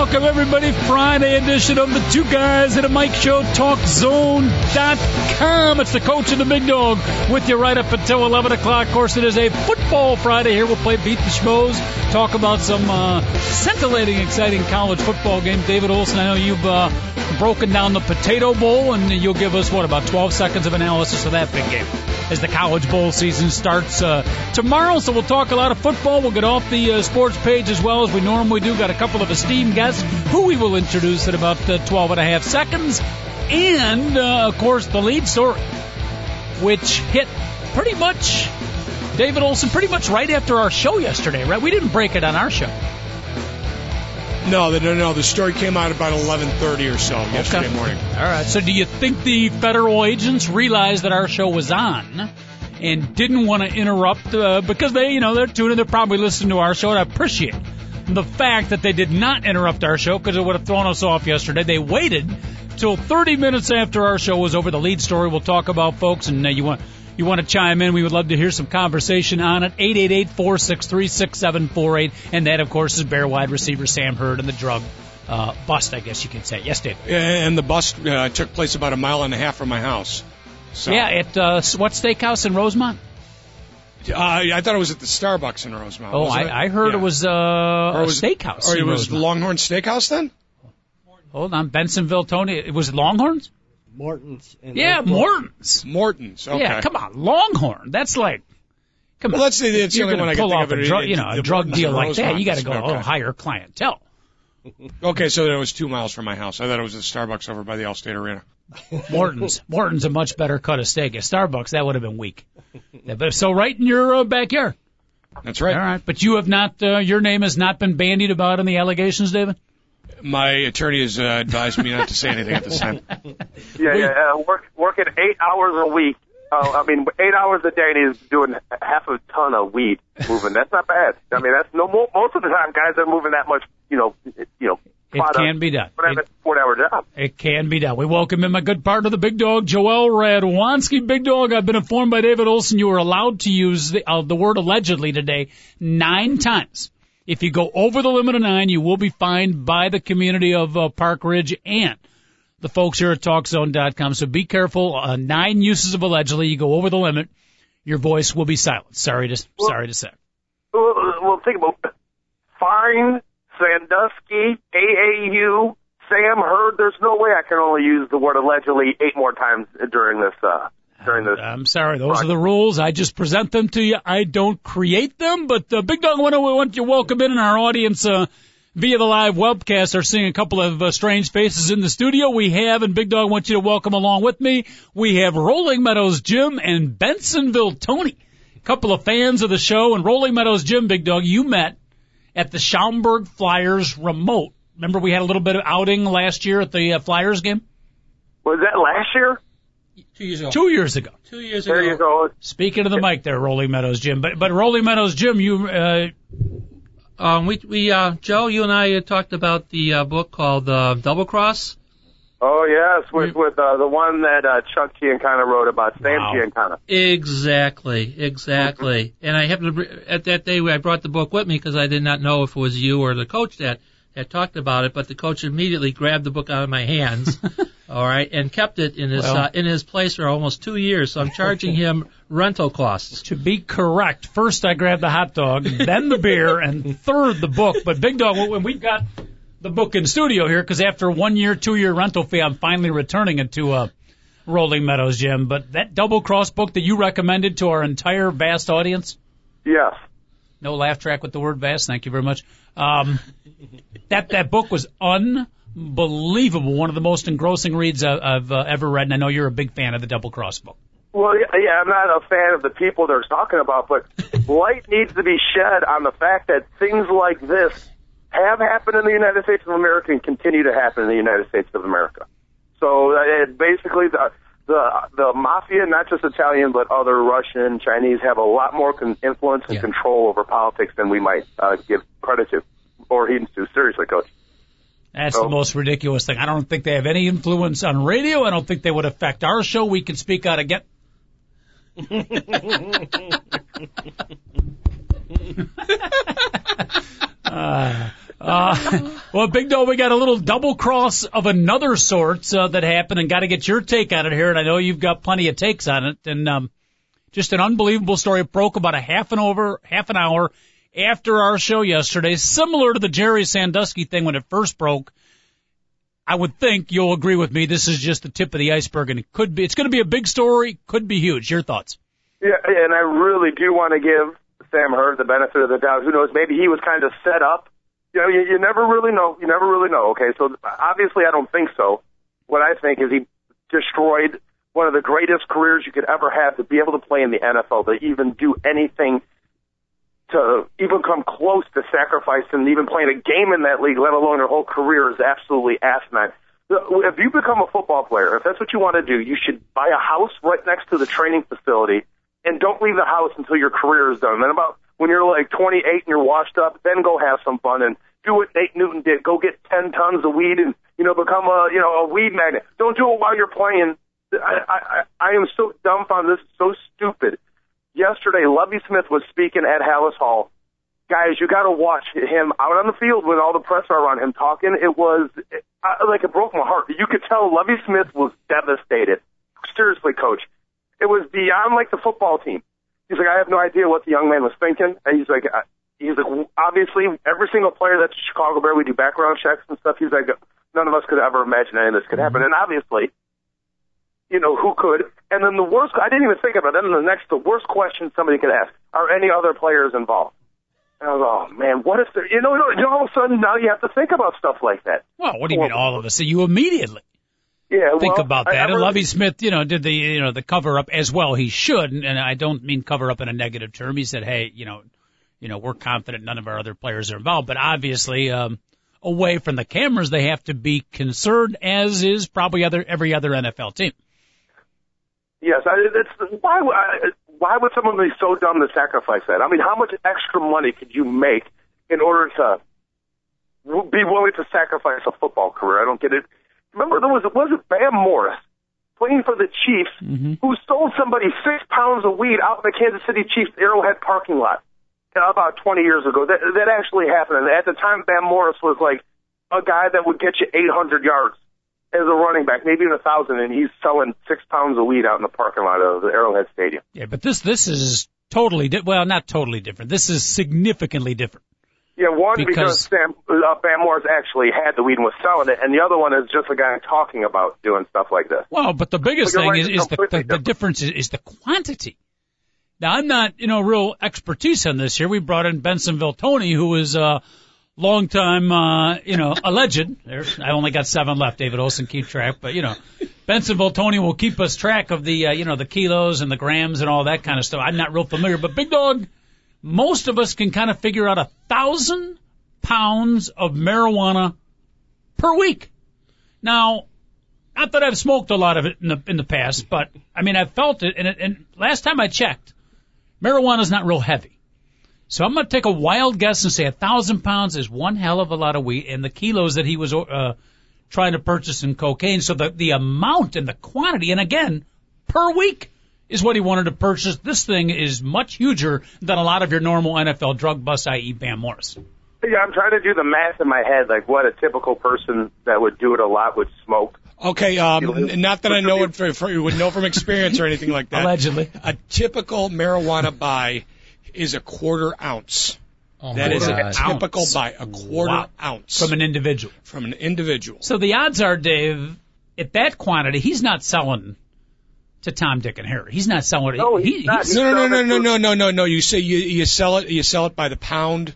Welcome everybody, Friday edition of the Two Guys at a Mic Show, TalkZone.com. It's the coach and the big dog with you right up until 11 o'clock. Of course, it is a football Friday here. We'll play Beat the Schmoes, talk about some uh, scintillating, exciting college football game. David Olson, I know you've uh, broken down the Potato Bowl, and you'll give us, what, about 12 seconds of analysis of that big game as the college bowl season starts uh, tomorrow. So we'll talk a lot of football. We'll get off the uh, sports page as well as we normally do. Got a couple of esteemed guests who we will introduce in about uh, 12 and a half seconds. And, uh, of course, the lead story, which hit pretty much David Olson pretty much right after our show yesterday, right? We didn't break it on our show. No, no, no. The story came out about 11:30 or so yesterday Okay. morning. All right. So, do you think the federal agents realized that our show was on and didn't want to interrupt uh, because they, you know, they're tuning, they're probably listening to our show. And I appreciate the fact that they did not interrupt our show because it would have thrown us off yesterday. They waited till 30 minutes after our show was over. The lead story we'll talk about, folks, and uh, you want. You want to chime in? We would love to hear some conversation on it. 888-463-6748. And that, of course, is Bear wide receiver Sam Hurd and the drug uh, bust, I guess you could say. Yes, David. And the bust uh, took place about a mile and a half from my house. So, Yeah, at uh, what steakhouse in Rosemont? uh, I thought it was at the Starbucks in Rosemont. Oh, I. I heard Yeah. it was uh, Or a it was- steakhouse. Or it was Rosemont. Longhorn Steakhouse then? Hold on, Bensenville, Tony. It was Longhorns. Morton's. And Yeah, Oakville. Morton's. Morton's. Okay. Yeah, come on, Longhorn. That's like, come Well, on. let's say that's the You're only gonna one I can pull off a It- drug, you know, a drug Morton's deal like that. You got to Rosemont. go a little higher clientele. Okay, so then it was two miles from my house. I thought it was at Starbucks over by the Allstate Arena. Morton's. Morton's a much better cut of steak. At Starbucks, that would have been weak. Yeah, but so right in your uh, backyard. That's right. All right, but you have not. Uh, your name has not been bandied about in the allegations, David. My attorney has uh, advised me not to say anything at this time. Yeah, yeah. Uh, work working eight hours a week. Uh, I mean, eight hours a day, and he's doing half a ton of weed moving. That's not bad. I mean, that's no mo- most of the time guys are moving that much. You know, you know. It can be done. Whatever, It- four-hour job. It can be done. We welcome in my good partner, the big dog, Joel Radwanski. Big dog, I've been informed by David Olson you were allowed to use the, uh, the word allegedly today nine times. If you go over the limit of nine, you will be fined by the community of uh, Park Ridge and the folks here at TalkZone.com. So be careful. Uh, nine uses of allegedly. You go over the limit, your voice will be silent. Sorry to sorry to say. Well, well think about it. Fine, Sandusky, AAU, Sam Hurd. There's no way I can only use the word allegedly eight more times during this. Uh, during this. I'm sorry, those are the rules. I just present them to you. I don't create them. But uh, Big Dog, I want you welcome in our audience uh, via the live webcast. Are seeing a couple of uh, strange faces in the studio. We have, and Big Dog, I want you to welcome along with me. We have Rolling Meadows Jim and Bensenville Tony, a couple of fans of the show. And Rolling Meadows Jim, Big Dog, you met at the Schaumburg Flyers remote. Remember we had a little bit of outing last year at the uh, Flyers game? Was that last year? Two years ago. Two years ago. Two years There you go. Speaking of the mic there, Rolling Meadows Jim. But but Rolling Meadows Jim, you uh, Um, we, we, uh, Joe, you and I uh, talked about the uh, book called uh, Double Cross. Oh yes, with with uh, the one that uh, Chuck Giancana wrote about Sam Wow. Giancana. Exactly, exactly. and I happened to, at that day, I brought the book with me because I did not know if it was you or the coach that had talked about it. But the coach immediately grabbed the book out of my hands, all right, and kept it in his Well- uh, in his place for almost two years. So I'm charging him rental costs. to be correct, first I grabbed the hot dog, then the beer, and third the book. But Big Dog, when we've got the book in studio here, because after one year, two year rental fee, I'm finally returning it to uh, Rolling Meadows Jim. But that double cross book that you recommended to our entire vast audience, Yes. no laugh track with the word vast. Thank you very much. Um, that that book was unbelievable. One of the most engrossing reads I've, I've uh, ever read, and I know you're a big fan of the double cross book. Well, yeah, yeah, I'm not a fan of the people they're talking about, but light needs to be shed on the fact that things like this have happened in the United States of America and continue to happen in the United States of America. So uh, it basically the the the mafia, not just Italian but other Russian, Chinese, have a lot more con- influence and Yeah. control over politics than we might uh, give credit to or even to. Seriously, coach. That's Oh. the most ridiculous thing. I don't think they have any influence on radio. I don't think they would affect our show. We can speak out again. uh, uh, well, Big Dog, we got a little double cross of another sort uh, that happened, and got to get your take on it here. And I know you've got plenty of takes on it. And um, just an unbelievable story. It broke about a half an over, half an hour after our show yesterday, similar to the Jerry Sandusky thing when it first broke. I would think you'll agree with me. This is just the tip of the iceberg, and it could be. It's going to be a big story. Could be huge. Your thoughts? Yeah, and I really do want to give Sam Hurd the benefit of the doubt. Who knows? Maybe he was kind of set up. You know, you, you never really know. You never really know. Okay, so obviously I don't think so. What I think is he destroyed one of the greatest careers you could ever have to be able to play in the NFL, to even do anything to even come close to sacrificing even playing a game in that league, let alone your whole career, is absolutely asinine. If you become a football player, if that's what you want to do, you should buy a house right next to the training facility and don't leave the house until your career is done. Then about when you're like 28 and you're washed up, then go have some fun and do what Nate Newton did. Go get 10 tons of weed and, you know, become a, you know, a weed magnet. Don't do it while you're playing. I, I, I am so dumbfounded. This is so stupid. Yesterday, Lovie Smith was speaking at Halas Hall. Guys, you got to watch him out on the field when all the press are around him talking. It was uh, like it broke my heart. You could tell Lovie Smith was devastated. Seriously, coach, it was beyond like the football team. He's like, I have no idea what the young man was thinking. And he's like, uh, he's like, obviously, every single player that's a Chicago Bear, we do background checks and stuff. He's like, none of us could ever imagine any of this could happen. And obviously, you know, who could? And then the worst, I didn't even think about it. Then the next, the worst question somebody could ask, are any other players involved? And I was, oh man, what if there, you know, you know, all of a sudden now you have to think about stuff like that. Well, what do you mean all of us? So you immediately Yeah, think well, about that. I and really- Lovie Smith, you know, did the you know the cover up as well. He should, and I don't mean cover up in a negative term. He said, hey, you know, you know, we're confident none of our other players are involved, but obviously, um, away from the cameras, they have to be concerned, as is probably other every other NFL team. Yes, I, it's why. I, why would someone be so dumb to sacrifice that? I mean, how much extra money could you make in order to be willing to sacrifice a football career? I don't get it. Remember, there was it was it Bam Morris playing for the Chiefs who sold somebody six pounds of weed out in the Kansas City Chiefs Arrowhead parking lot uh, about 20 years ago. That that actually happened. And at the time, Bam Morris was like a guy that would get you 800 yards as a running back, maybe even a thousand, and he's selling six pounds of weed out in the parking lot of the Arrowhead Stadium. Yeah, but this this is totally di- well, not totally different. This is significantly different. Yeah, one because, Because- Sam uh, Bam Morris actually had the weed and was selling it, and the other one is just a guy talking about doing stuff like this. Well, but the biggest thing right, is, is the, the, the difference is, is the quantity. Now, I'm not, you know, real expertise on this here. We brought in Bensenville Tony, who is a longtime, uh, you know, a legend. There, I only got seven left. David Olson keep track, but you know, Bensenville Tony will keep us track of the, uh, you know, the kilos and the grams and all that kind of stuff. I'm not real familiar, but Big Dog, most of us can kind of figure out a thousand pounds of marijuana per week. Now, not that I've smoked a lot of it in the in the past, but I mean I've felt it, and, it, and last time I checked, marijuana's not real heavy. So I'm going to take a wild guess and say a thousand pounds is one hell of a lot of weed, and the kilos that he was uh, trying to purchase in cocaine. So the the amount and the quantity, and again, per week is what he wanted to purchase. This thing is much huger than a lot of your normal NFL drug busts, i.e. Bam Morris. Yeah, I'm trying to do the math in my head, like what a typical person that would do it a lot would smoke. Okay, um, not that I know it for, for, would know from experience or anything like that. Allegedly. A typical marijuana buy is a quarter ounce. Oh That my is a typical Ounce. buy, a quarter Wow. ounce From an individual. from an individual. So the odds are, Dave, at that quantity, he's not selling to Tom, Dick, and Harry. He's not selling. No, he, not. he's- No, no, no, no, no, no, no, no, no. You say you you sell it, you sell it by the pound,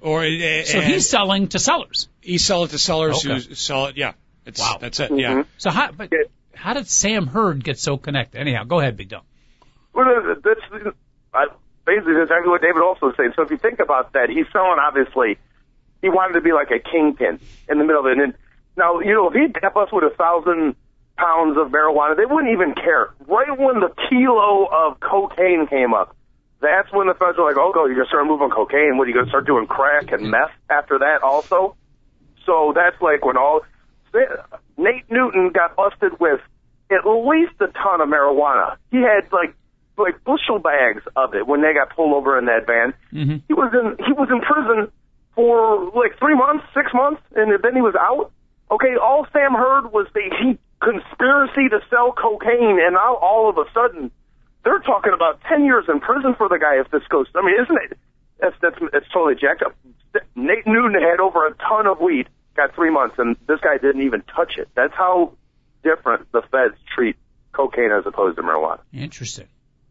or uh, so eh. he's selling to sellers. you sell it to sellers Okay. who sell it. Yeah, it's, Wow. that's it. Yeah. Mm-hmm. So how? But how did Sam Hurd get so connected? Anyhow, go ahead, Big Dog. Well, that's I, basically exactly what David also was saying. So if you think about that, he's selling obviously. He wanted to be like a kingpin in the middle of it. And now, you know, if he'd dap us with a thousand pounds of marijuana. They wouldn't even care. Right when the kilo of cocaine came up, that's when the feds were like, "Oh, go, you're gonna start moving cocaine. What are you gonna start doing crack and meth after that also?" So that's like when all Nate Newton got busted with at least a ton of marijuana. He had like like bushel bags of it when they got pulled over in that van. Mm-hmm. He was in he was in prison for like three months, six months, and then he was out. Okay, all Sam Hurd was the he conspiracy to sell cocaine, and now all of a sudden they're talking about ten years in prison for the guy if this goes. I mean, isn't it? That's that's it's totally jacked up. Nate Newton had over a ton of weed, got three months, and this guy didn't even touch it. That's how different the feds treat cocaine as opposed to marijuana. Interesting.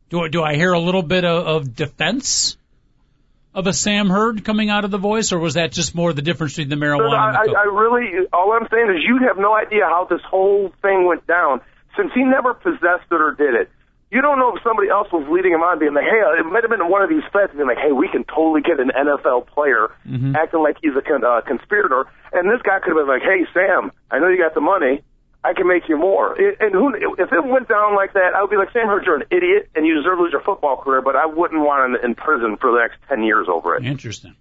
Do do I hear a little bit of, of defense of a Sam Hurd coming out of the voice, or was that just more the difference between the marijuana? I, and the I, I really, all I'm saying is you have no idea how this whole thing went down since he never possessed it or did it. You don't know if somebody else was leading him on, being like, "Hey, it might have been one of these feds being like, hey, we can totally get an NFL player Mhm. acting like he's a con- uh, conspirator," and this guy could have been like, "Hey, Sam, I know you got the money." I can make you more. It, and who, if it went down like that, I would be like, Sam Hurd, you're an idiot, and you deserve to lose your football career. But I wouldn't want him in prison for the next ten years over it. Interesting.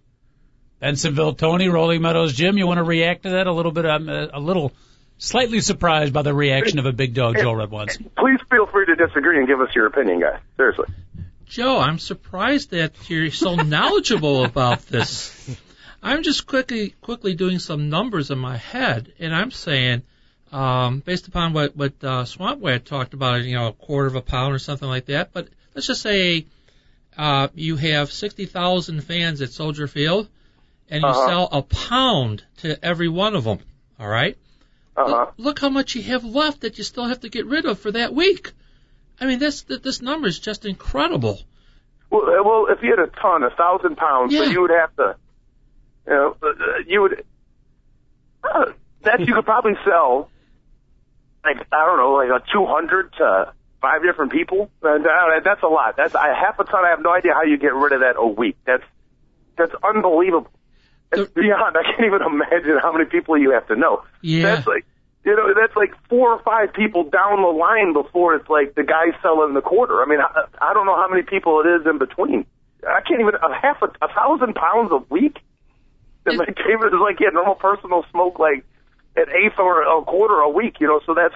Bensenville, Tony, Rolling Meadows, Jim. You want to react to that a little bit? I'm uh, a little slightly surprised by the reaction of a big dog, Joe Radwanski. Please feel free to disagree and give us your opinion, guys. Seriously. Joe, I'm surprised that you're so knowledgeable about this. I'm just quickly quickly doing some numbers in my head, and I'm saying, um, based upon what what uh, Swamp Wad talked about, you know, a quarter of a pound or something like that. But let's just say uh, you have 60,000 fans at Soldier Field, and you Uh-huh. sell a pound to every one of them. All right. Uh huh. Look, look how much you have left that you still have to get rid of for that week. I mean, this this number is just incredible. Well, uh, well, if you had a ton, a thousand pounds, Yeah. you would have to, you know, uh, uh, you would. Uh, that you could probably sell, like I don't know, like a two hundred to five different people. And uh, that's a lot. That's I, half a ton. I have no idea how you get rid of that a week. That's that's unbelievable. It's beyond. I can't even imagine how many people you have to know. Yeah. That's like, you know, that's like four or five people down the line before it's like the guy selling the quarter. I mean, I, I don't know how many people it is in between. I can't even a half a, a thousand pounds a week. And like David is like, yeah, normal person will smoke like an eighth or a quarter a week. You know, so that's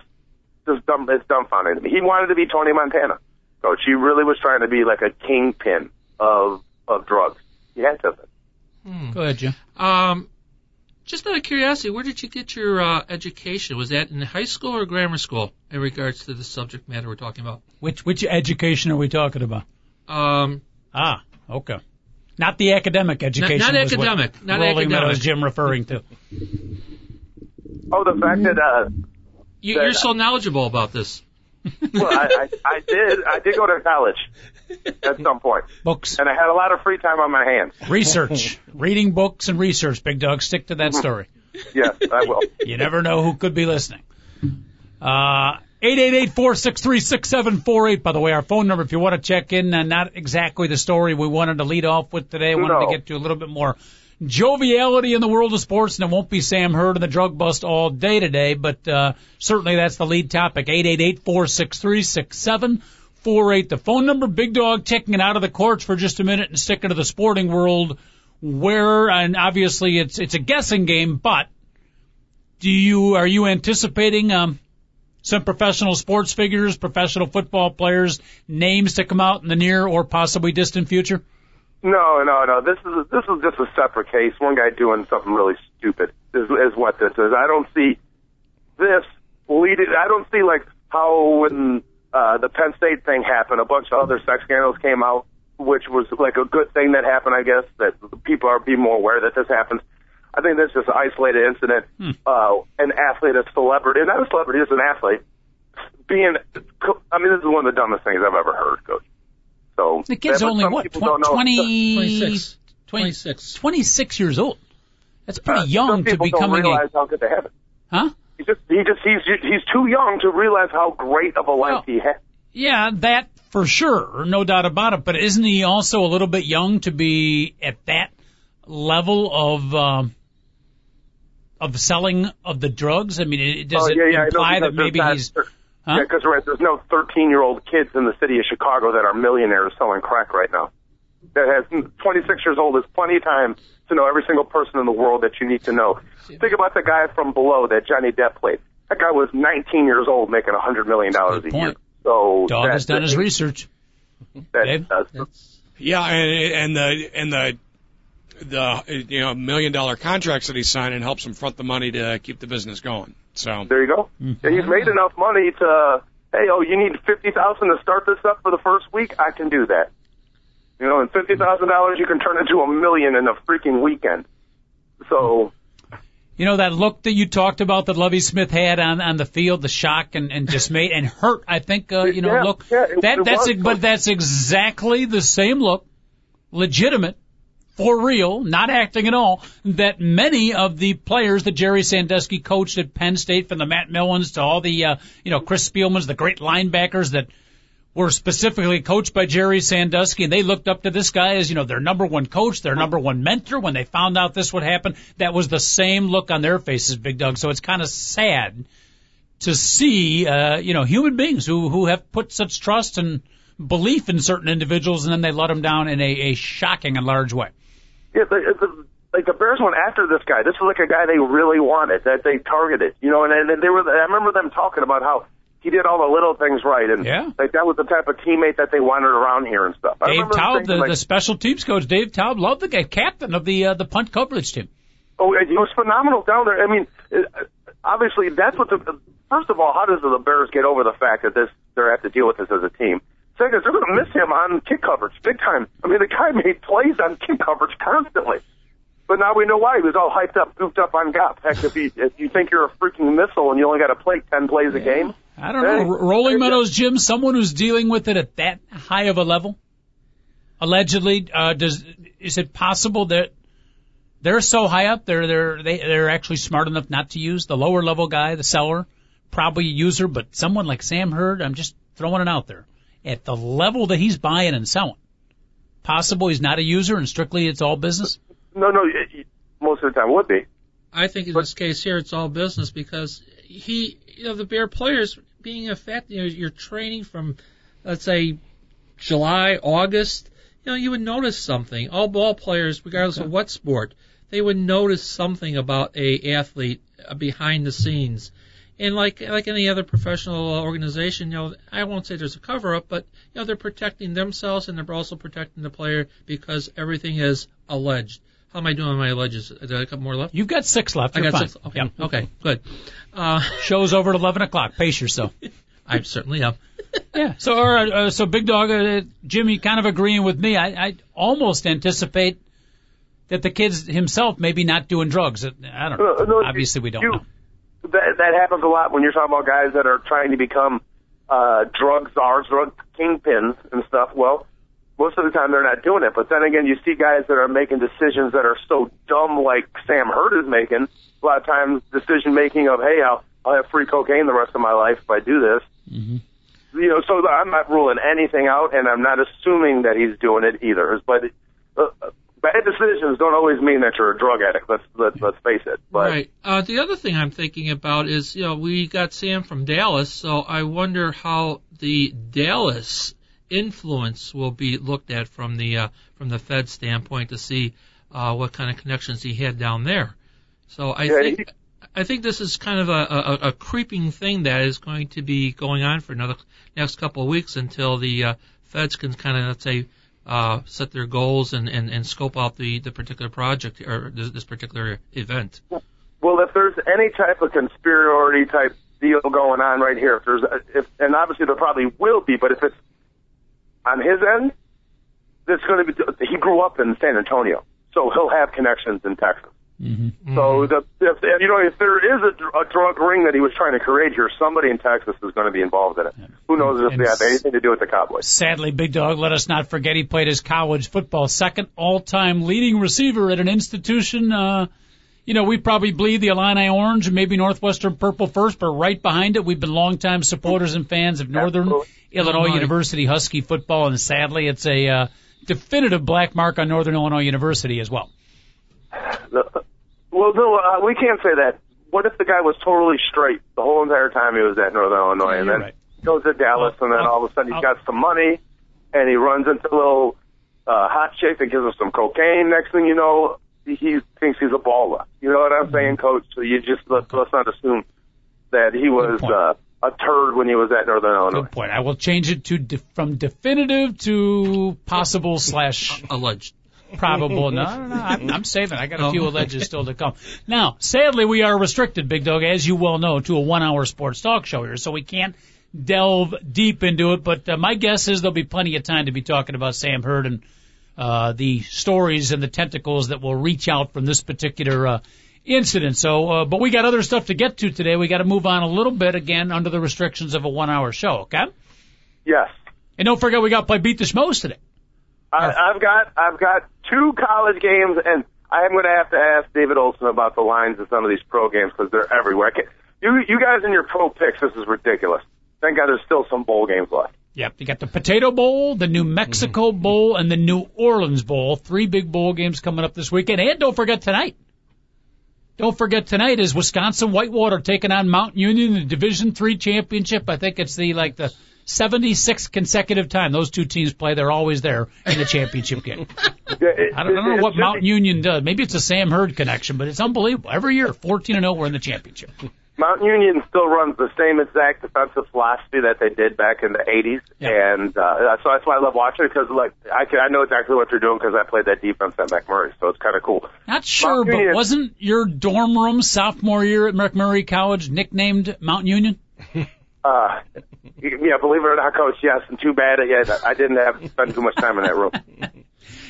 just dumb. It's dumbfounding to me. He wanted to be Tony Montana, coach. He really was trying to be like a kingpin of of drugs. He had to. Go ahead, Jim. Um, just out of curiosity, where did you get your uh, education? Was that in high school or grammar school in regards to the subject matter we're talking about? Which which education are we talking about? Um, Ah, okay. Not the academic education. not was what academic, not Rolling academic. Meadows Jim referring to. Oh, the fact that uh, you, That- you're so knowledgeable about this. well, I, I, I did I did go to college at some point, Books, and I had a lot of free time on my hands. research, reading books and research. Big dog, stick to that story. Yes, I will. You never know who could be listening. Uh, 888-463-6748, by the way, our phone number if you want to check in. Uh, not exactly the story we wanted to lead off with today. I wanted to get to a little bit more joviality in the world of sports, and it won't be Sam Hurd and the drug bust all day today, but uh, certainly that's the lead topic. 888-463-6748. The phone number, Big Dog, taking it out of the courts for just a minute and sticking to the sporting world where, and obviously it's, it's a guessing game, but do you, are you anticipating, um, some professional sports figures, professional football players, names to come out in the near or possibly distant future? No, no, no. This is this is just a separate case. One guy doing something really stupid is, is what this is. I don't see this leading. I don't see like how when uh, the Penn State thing happened, a bunch of other sex scandals came out, which was like a good thing that happened. I guess that people are being more aware that this happens. I think this is an isolated incident. Uh, an athlete, a celebrity, not a celebrity, it's an athlete. Being, I mean, this is one of the dumbest things I've ever heard, Coach. So The kid's only what, people tw- don't know. 20, 26. 26. 26 years old. That's pretty Uh, young some to people be don't realize a, how good they have it. huh? He just, he just, he's, he's too young to realize how great of a life Well- he has. Yeah, that for sure, no doubt about it. But isn't he also a little bit young to be at that level of um, of selling of the drugs? I mean, it, does Oh, it yeah, yeah, I know, imply that maybe not- he's? There- Huh? Yeah, because there's no 13 year old kids in the city of Chicago that are millionaires selling crack right now. That has mm, 26 years old is plenty of time to know every single person in the world that you need to know. Think about the guy from Blow that Johnny Depp played. That guy was 19 years old making 100 million dollars Good a year. So Dog has done his research. that- Dave? that's- That's, Yeah, and and the and the the you know million dollar contracts that he's signing helps him front the money to keep the business going. So There you go. Mm-hmm. And he's made enough money to, hey, oh, you need fifty thousand to start this up for the first week. I can do that. You know, and fifty thousand dollars you can turn into a million in a freaking weekend. So You know that look that you talked about that Lovie Smith had on on the field, the shock and, and dismay and hurt. I think uh, you know Yeah, look yeah, it- that it that's was. but that's exactly the same look, legitimate, for real, not acting at all. That many of the players that Jerry Sandusky coached at Penn State, from the Matt Millens to all the uh, you know Chris Spielmans, the great linebackers that were specifically coached by Jerry Sandusky, and they looked up to this guy as, you know, their number one coach, their number one mentor. When they found out this would happen, that was the same look on their faces, Big Doug. So it's kind of sad to see, uh, you know, human beings who, who have put such trust and belief in certain individuals, and then they let them down in a, a shocking and large way. Yeah, the, the, like the Bears went after this guy. This was like a guy they really wanted, that they targeted. You know, and, and they were. I remember them talking about how he did all the little things right, and Yeah. like that was the type of teammate that they wanted around here and stuff. I Dave Toub, the, like, the special teams coach, Dave Toub, loved the guy, captain of the uh, the punt coverage team. Oh, he was phenomenal down there. I mean, obviously, that's what the. First of all, how does the Bears get over the fact that this they have to deal with this as a team? Second, they're going to miss him on kick coverage big time. I mean, the guy made plays on kick coverage constantly. But now we know why he was all hyped up, goofed up on GOP. Heck, if you if you think you're a freaking missile and you only got to play ten plays a game, I don't know. R- Rolling Meadows, Jim, someone who's dealing with it at that high of a level, allegedly, uh, does is it possible that they're so high up, they're they're they, they're actually smart enough not to use the lower level guy, the seller, probably a user, but someone like Sam Hurd, I'm just throwing it out there, at the level that he's buying and selling, possible he's not a user and strictly it's all business. no, no, it, it- most of the time would be. I think in this case here, it's all business because he, you know, the Bear players being affected, you know, you're training from, let's say, July, August, you know, you would notice something. All ball players, regardless of what sport, they would notice something about a athlete uh, behind the scenes. And like like any other professional organization, you know, I won't say there's a cover up, but you know, they're protecting themselves and they're also protecting the player because everything is alleged. How am I doing on my alleges? Did I have more left? You've got six left. I You're got fine. six. Okay. Yep. Okay. Good. Uh, Show's over at 11 o'clock. Pace yourself. I certainly am. Yeah. So, all right, uh, so Big Dog, uh, Jimmy, kind of agreeing with me. I, I almost anticipate that the kid's himself maybe not doing drugs. I don't know. No, no, Obviously, we don't you, know. That, that happens a lot when you're talking about guys that are trying to become uh, drug czars, drug kingpins, and stuff. Well, most of the time they're not doing it. But then again, you see guys that are making decisions that are so dumb, like Sam Hurd is making. A lot of times, decision making of, hey, I'll, I'll have free cocaine the rest of my life if I do this. Mm-hmm. You know, so I'm not ruling anything out, and I'm not assuming that he's doing it either. But uh, bad decisions don't always mean that you're a drug addict. Let's let's, let's face it. But right. Uh, the other thing I'm thinking about is, you know, we got Sam from Dallas, so I wonder how the Dallas influence will be looked at from the uh, from the Fed standpoint to see uh, what kind of connections he had down there. So I Yeah, think I think this is kind of a, a, a creeping thing that is going to be going on for another next couple of weeks until the uh, Feds can kind of let's say uh, set their goals and, and, and scope out the, the particular project or this, this particular event. Well, if there's any type of conspiracy type deal going on right here, if there's, if, and obviously there probably will be, but if it's on his end, it's going to be. He grew up in San Antonio, so he'll have connections in Texas. Mm-hmm. So the, if, if you know if there is a, dr- a drug ring that he was trying to create here, somebody in Texas is going to be involved in it. Who knows if And they have anything to do with the Cowboys? Sadly, Big Dog, let us not forget he played his college football second all-time leading receiver at an institution. Uh, you know, we probably bleed the Illini orange and maybe Northwestern purple first, but right behind it, we've been longtime supporters and fans of Northern Absolutely. Illinois Illinois. University Husky football, and sadly, it's a uh, definitive black mark on Northern Illinois University as well. The- Well, no, uh, we can't say that. What if the guy was totally straight the whole entire time he was at Northern Illinois, Yeah, and then right. goes to Dallas, Well, and then I'll- all of a sudden he's I'll- got some money, and he runs into a little uh, hot chick that gives him some cocaine. Next thing you know, he he thinks he's a baller. You know what I'm saying, Mm-hmm. Coach? So you just let's, let's not assume that he was uh, a turd when he was at Northern Illinois. Good point. I will change it to de- from definitive to possible slash Alleged. Probable. No, no, no. I'm, I'm saving. I got a few alleges still to come. Now, sadly, we are restricted, Big Dog, as you well know, to a one-hour sports talk show here, so we can't delve deep into it. But uh, my guess is there'll be plenty of time to be talking about Sam Hurd and uh, the stories and the tentacles that will reach out from this particular uh, incident. So, uh, but we got other stuff to get to today. We got to move on a little bit again under the restrictions of a one-hour show. Okay. Yes. And don't forget, we got to play Beat the Schmoes today. I, I've got I've got two college games, and I am going to have to ask David Olson about the lines of some of these pro games because they're everywhere. I you you guys in your pro picks, this is ridiculous. Thank God there's still some bowl games left. Yep, you got the Potato Bowl, the New Mexico mm-hmm. Bowl, and the New Orleans Bowl. Three big bowl games coming up this weekend. And don't forget tonight. Don't forget tonight is Wisconsin Whitewater taking on Mount Union in the Division Three championship. I think it's the like the 76th consecutive time those two teams play. They're always there in the championship game. I don't, I don't know what Mount Union does. Maybe it's a Sam Hurd connection, but it's unbelievable. Every year, 14 and 0, we're in the championship. Mount Union still runs the same exact defensive philosophy that they did back in the 80s, Yeah. and uh, so that's why I love watching it because like I can, I know exactly what they're doing because I played that defense at McMurry, so it's kind of cool. Not sure, Mount but Union- wasn't your dorm room sophomore year at McMurry College nicknamed Mount Union? Uh, yeah, believe it or not, Coach, yes, and too bad, yeah, I didn't have to spend too much time in that room.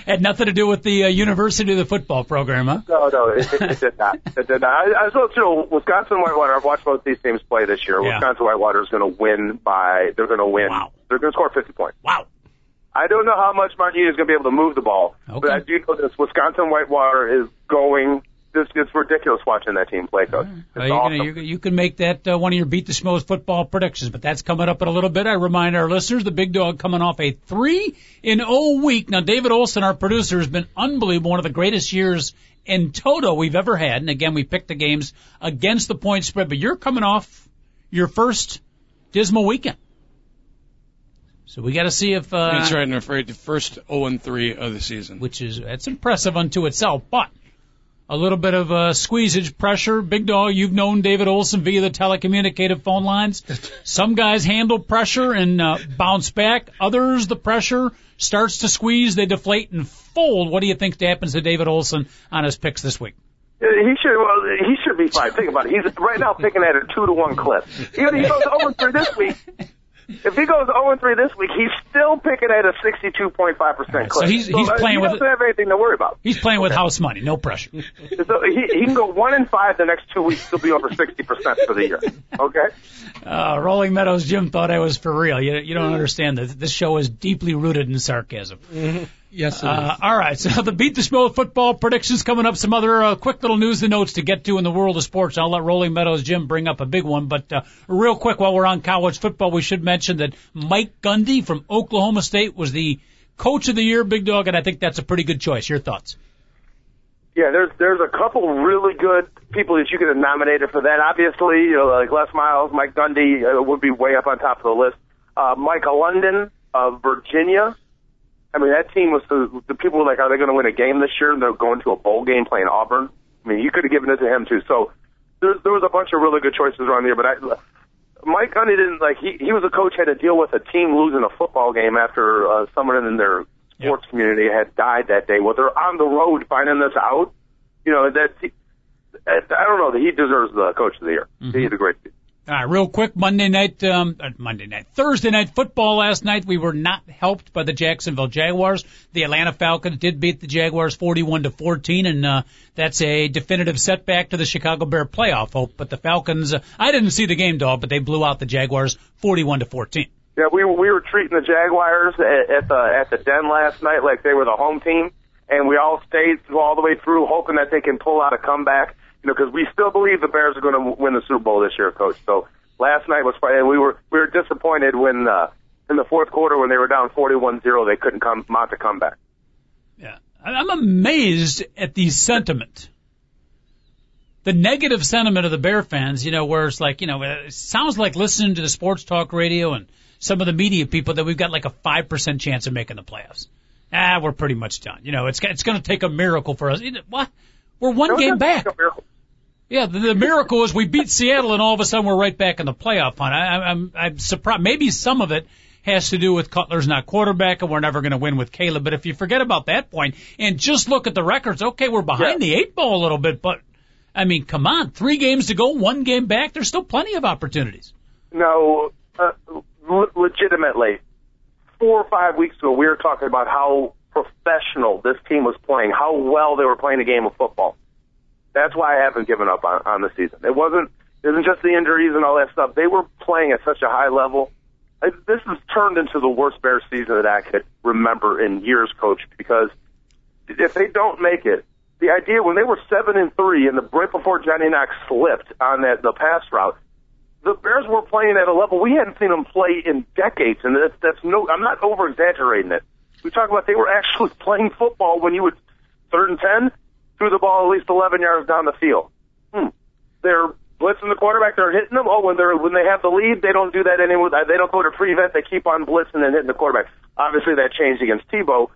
Had nothing to do with the uh, university or the football program, huh? No, no, it, it, it did not. It did not. I, I so, you know, Wisconsin Whitewater. I've watched both these teams play this year. Yeah. Wisconsin Whitewater is going to win by. They're going to win. Wow. They're going to score 50 points. Wow. I don't know how much Union is going to be able to move the ball, Okay. but I do know this. Wisconsin Whitewater is going. This it's ridiculous watching that team play, coach. It's Well, you're awesome. gonna, you, you can make that uh, one of your beat the Schmoes football predictions, but that's coming up in a little bit. I remind our listeners, the big dog coming off a three in O week. Now, David Olson, our producer, has been unbelievable. One of the greatest years in toto we've ever had. And again, we picked the games against the point spread, but you're coming off your first dismal weekend. So we got to see if uh, That's right, and I'm afraid the first 0 and 3 of the season. which is that's impressive unto itself. But a little bit of uh, squeezage pressure. Big dog, you've known David Olson via the telecommunicative phone lines. Some guys handle pressure and uh, bounce back. Others, the pressure starts to squeeze, they deflate and fold. What do you think happens to David Olson on his picks this week? He should. Well, he should be fine. Think about it. He's right now picking at a two to one clip. Even if he goes 0 3 this week. If he goes 0 3 this week, he's still picking at a 62.5 percent clip. so he's- he's uh, playing he with doesn't have anything to worry about. He's playing with house money, no pressure. So he, he can go one in five the next two weeks. He'll be over 60 percent for the year. Okay. Uh, Rolling Meadows Jim thought I was for real. You, you don't understand that this show is deeply rooted in sarcasm. Yes, it is. Uh, all right, so the Beat the Schmo football predictions coming up. Some other uh, quick little news and notes to get to in the world of sports. I'll let Rolling Meadows Jim bring up a big one, but uh, real quick while we're on college football, we should mention that Mike Gundy from Oklahoma State was the coach of the year, Big Dog, and I think that's a pretty good choice. Your thoughts? Yeah, there's there's a couple really good people that you could have nominated for that. Obviously, you know, like Les Miles, Mike Gundy uh, would be way up on top of the list. Uh, Michael London of Virginia. I mean, that team was the the people were like, are they going to win a game this year? And they're going to a bowl game playing Auburn. I mean, you could have given it to him too. So there, there was a bunch of really good choices around here, but I. Mike Gundy didn't like he he was a coach had to deal with a team losing a football game after uh, someone in their sports community had died that day. Well, they're on the road finding this out. You know that I don't know that he deserves the coach of the year. He did a great. All right, real quick, Monday night, um, uh, Monday night, Thursday night football last night. We were not helped by the Jacksonville Jaguars. The Atlanta Falcons did beat the Jaguars 41 to 14, and uh, that's a definitive setback to the Chicago Bear playoff hope. But the Falcons, uh, I didn't see the game, dog, but they blew out the Jaguars 41 to 14. Yeah, we we were treating the Jaguars at, at the at the den last night like they were the home team, and we all stayed all the way through, hoping that they can pull out a comeback. You know, because we still believe the Bears are going to win the Super Bowl this year, Coach. So last night was fine. We were we were disappointed when uh, in the fourth quarter when they were down 41-0, they couldn't come mount a comeback. Yeah, I'm amazed at the sentiment the negative sentiment of the Bear fans, you know, where it's like, you know, it sounds like listening to the sports talk radio and some of the media people that we've got like a 5% chance of making the playoffs. Ah, we're pretty much done. You know, it's, it's going to take a miracle for us. What? We're one game back. Yeah, the, the miracle is we beat Seattle and all of a sudden we're right back in the playoff hunt. I, I'm, I'm surprised. Maybe some of it has to do with Cutler's not quarterback and we're never going to win with Caleb. But if you forget about that point and just look at the records, okay, we're behind yeah. the eight ball a little bit, but I mean, come on, three games to go, one game back. There's still plenty of opportunities. No, uh, le- legitimately, four or five weeks ago, we were talking about how professional this team was playing, how well they were playing a game of football. That's why I haven't given up on, on the season. It wasn't it wasn't just the injuries and all that stuff. They were playing at such a high level. This has turned into the worst Bears season that I could remember in years, Coach. Because if they don't make it, the idea when they were seven and three and the right before Johnny Knox slipped on that the pass route, the Bears were playing at a level we hadn't seen them play in decades, and that's, that's no. I'm not over exaggerating it. We talk about they were actually playing football when you would third and ten, threw the ball at least 11 yards down the field. Hmm. They're blitzing the quarterback. They're hitting them. Oh, when they're when they have the lead, they don't do that anymore. They don't go to prevent. They keep on blitzing and hitting the quarterback. Obviously, that changed against Tebow.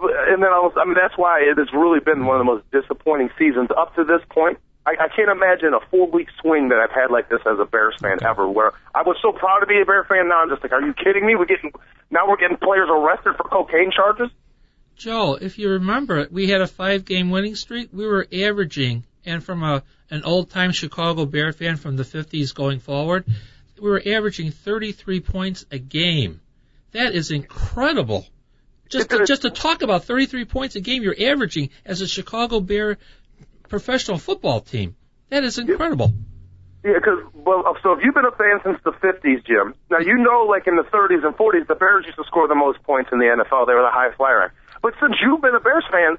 And then I, was, I mean that's why it has really been one of the most disappointing seasons up to this point. I, I can't imagine a four week swing that I've had like this as a Bears fan ever. Where I was so proud to be a Bear fan. Now I'm just like, are you kidding me? We're getting now we're getting players arrested for cocaine charges. Joe, if you remember, we had a five game winning streak. We were averaging, and from a an old time Chicago Bear fan from the 50s going forward, we were averaging 33 points a game. That is incredible. Just to, just to talk about 33 points a game you're averaging as a Chicago Bear professional football team. That is incredible. Yeah, because well, so if you've been a fan since the 50s, Jim, now you know, like in the 30s and 40s, the Bears used to score the most points in the NFL. They were the high flyer. But since you've been a Bears fan,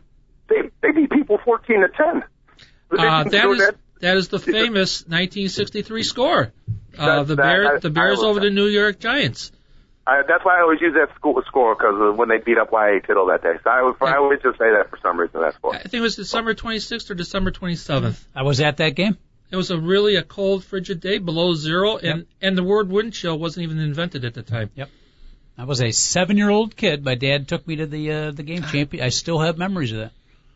they they beat people 14 to 10. Uh, that is that? that is the famous 1963 score. Uh, the Bears the Bears over the New York Giants. I, that's why I always use that school score because when they beat up Y.A. Tittle that day. So I, would, I always just say that for some reason. That's score. I think it was December 26th or December 27th. I was at that game. It was a really a cold, frigid day, below zero, and yep. and the word wind chill wasn't even invented at the time. Yep. I was a seven-year-old kid. My dad took me to the uh, the game champion. I still have memories of that.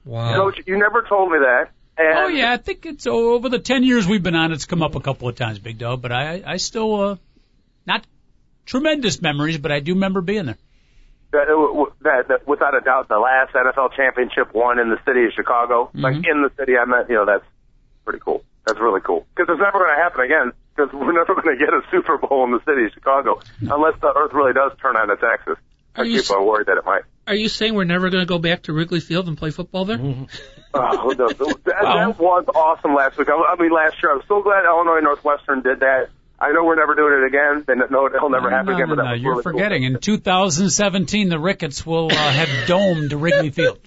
Wow. Coach, you never told me that. And oh yeah, I think it's over the ten years we've been on. It's come up a couple of times, Big Dog. But I I still uh, not tremendous memories, but I do remember being there. That, that, that without a doubt, the last NFL championship won in the city of Chicago. Mm-hmm. Like in the city, I meant you know that's pretty cool. That's really cool because it's never going to happen again because we're never going to get a Super Bowl in the city of Chicago unless the Earth really does turn on its axis. Are people are worried that it might. Are you saying we're never going to go back to Wrigley Field and play football there? Mm-hmm. oh, no, that, wow. that was awesome last week. I, I mean, last year. I'm so glad Illinois Northwestern did that. I know we're never doing it again. Then no, it'll never no, happen no, again. No, but no, you're really forgetting. Cool. In 2017, the Ricketts will uh, have domed Wrigley Field.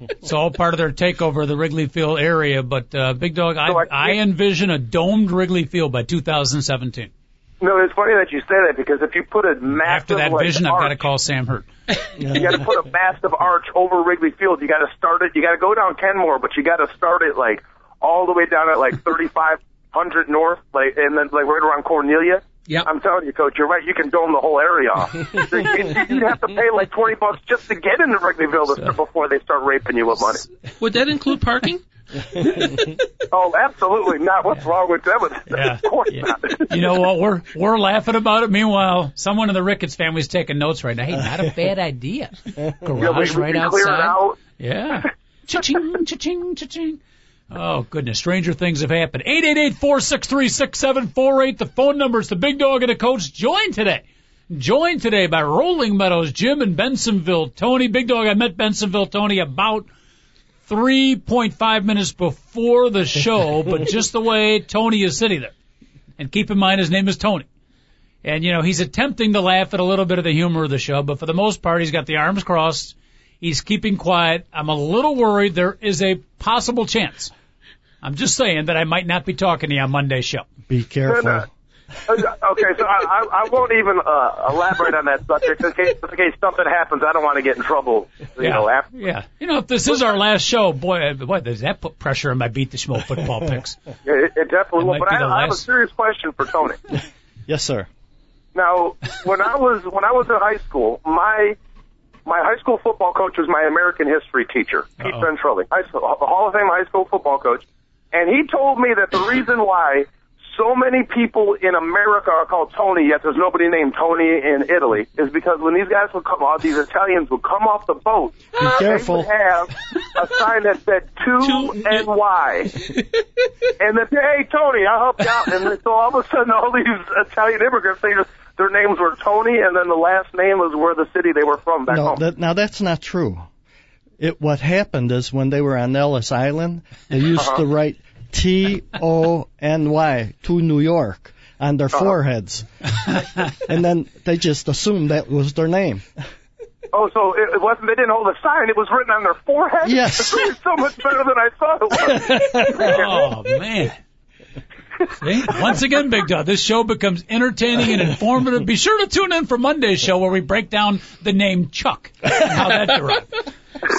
It's all part of their takeover of the Wrigley Field area. But uh, Big Dog, I, I, I envision a domed Wrigley Field by 2017. No, it's funny that you say that because if you put a massive after that like, vision, arch, I've got to call Sam Hurd. you got to put a massive arch over Wrigley Field. You got to start it. You got to go down Kenmore, but you got to start it like all the way down at like 3,500 north, like and then like right around Cornelia. Yep. I'm telling you, Coach, you're right. You can dome the whole area off. You'd have to pay like 20 bucks just to get into Wrigleyville so. before they start raping you with money. Would that include parking? oh, absolutely not. What's wrong with that? Yeah. Of course yeah. not. you know what? We're we're laughing about it. Meanwhile, someone in the Ricketts family is taking notes right now. Hey, not a bad idea. Garage yeah, right outside. Out. Yeah. Cha-ching, cha-ching, cha-ching. Oh goodness, stranger things have happened. Eight eight eight four six three six seven four eight. The phone number is the big dog and the coach. Join today. Joined today by Rolling Meadows, Jim and Bensenville, Tony, big dog. I met Bensenville, Tony about 3.5 minutes before the show, but just the way Tony is sitting there. And keep in mind his name is Tony. And you know, he's attempting to laugh at a little bit of the humor of the show, but for the most part, he's got the arms crossed. He's keeping quiet. I'm a little worried there is a possible chance I'm just saying that I might not be talking to you on Monday's show. Be careful. Uh, okay, so I, I, I won't even uh, elaborate on that subject in case, in case something happens. I don't want to get in trouble. You know, after. Yeah. You know, if this is our last show, boy, boy, does that put pressure on my beat the schmo football picks. Yeah, It, it definitely It will. But I, the I have a serious question for Tony. Yes, sir. Now, when I was when I was in high school, my my high school football coach was my American history teacher, Pete Uh-oh. Ventrelli, high school, Hall of Fame high school football coach, and he told me that the reason why so many people in America are called Tony, yet there's nobody named Tony in Italy, is because when these guys would come off, these Italians would come off the boat, Be they careful. would have a sign that said Two and Y. And then, hey, Tony, I'll help you out. And so all of a sudden, all these Italian immigrants, they just, their names were Tony, and then the last name was where the city they were from back No, home. that, now that's not true. It what happened is when they were on Ellis Island, they used Uh-huh. to write T O N Y to New York on their Uh-huh. foreheads, and then they just assumed that was their name. oh, so it, it wasn't, they didn't hold a sign, it was written on their forehead? Yes. It's so much better than I thought it was. Oh man. See? Once again, Big Dog, this show becomes entertaining and informative. Be sure to tune in for Monday's show where we break down the name Chuck and how that derived.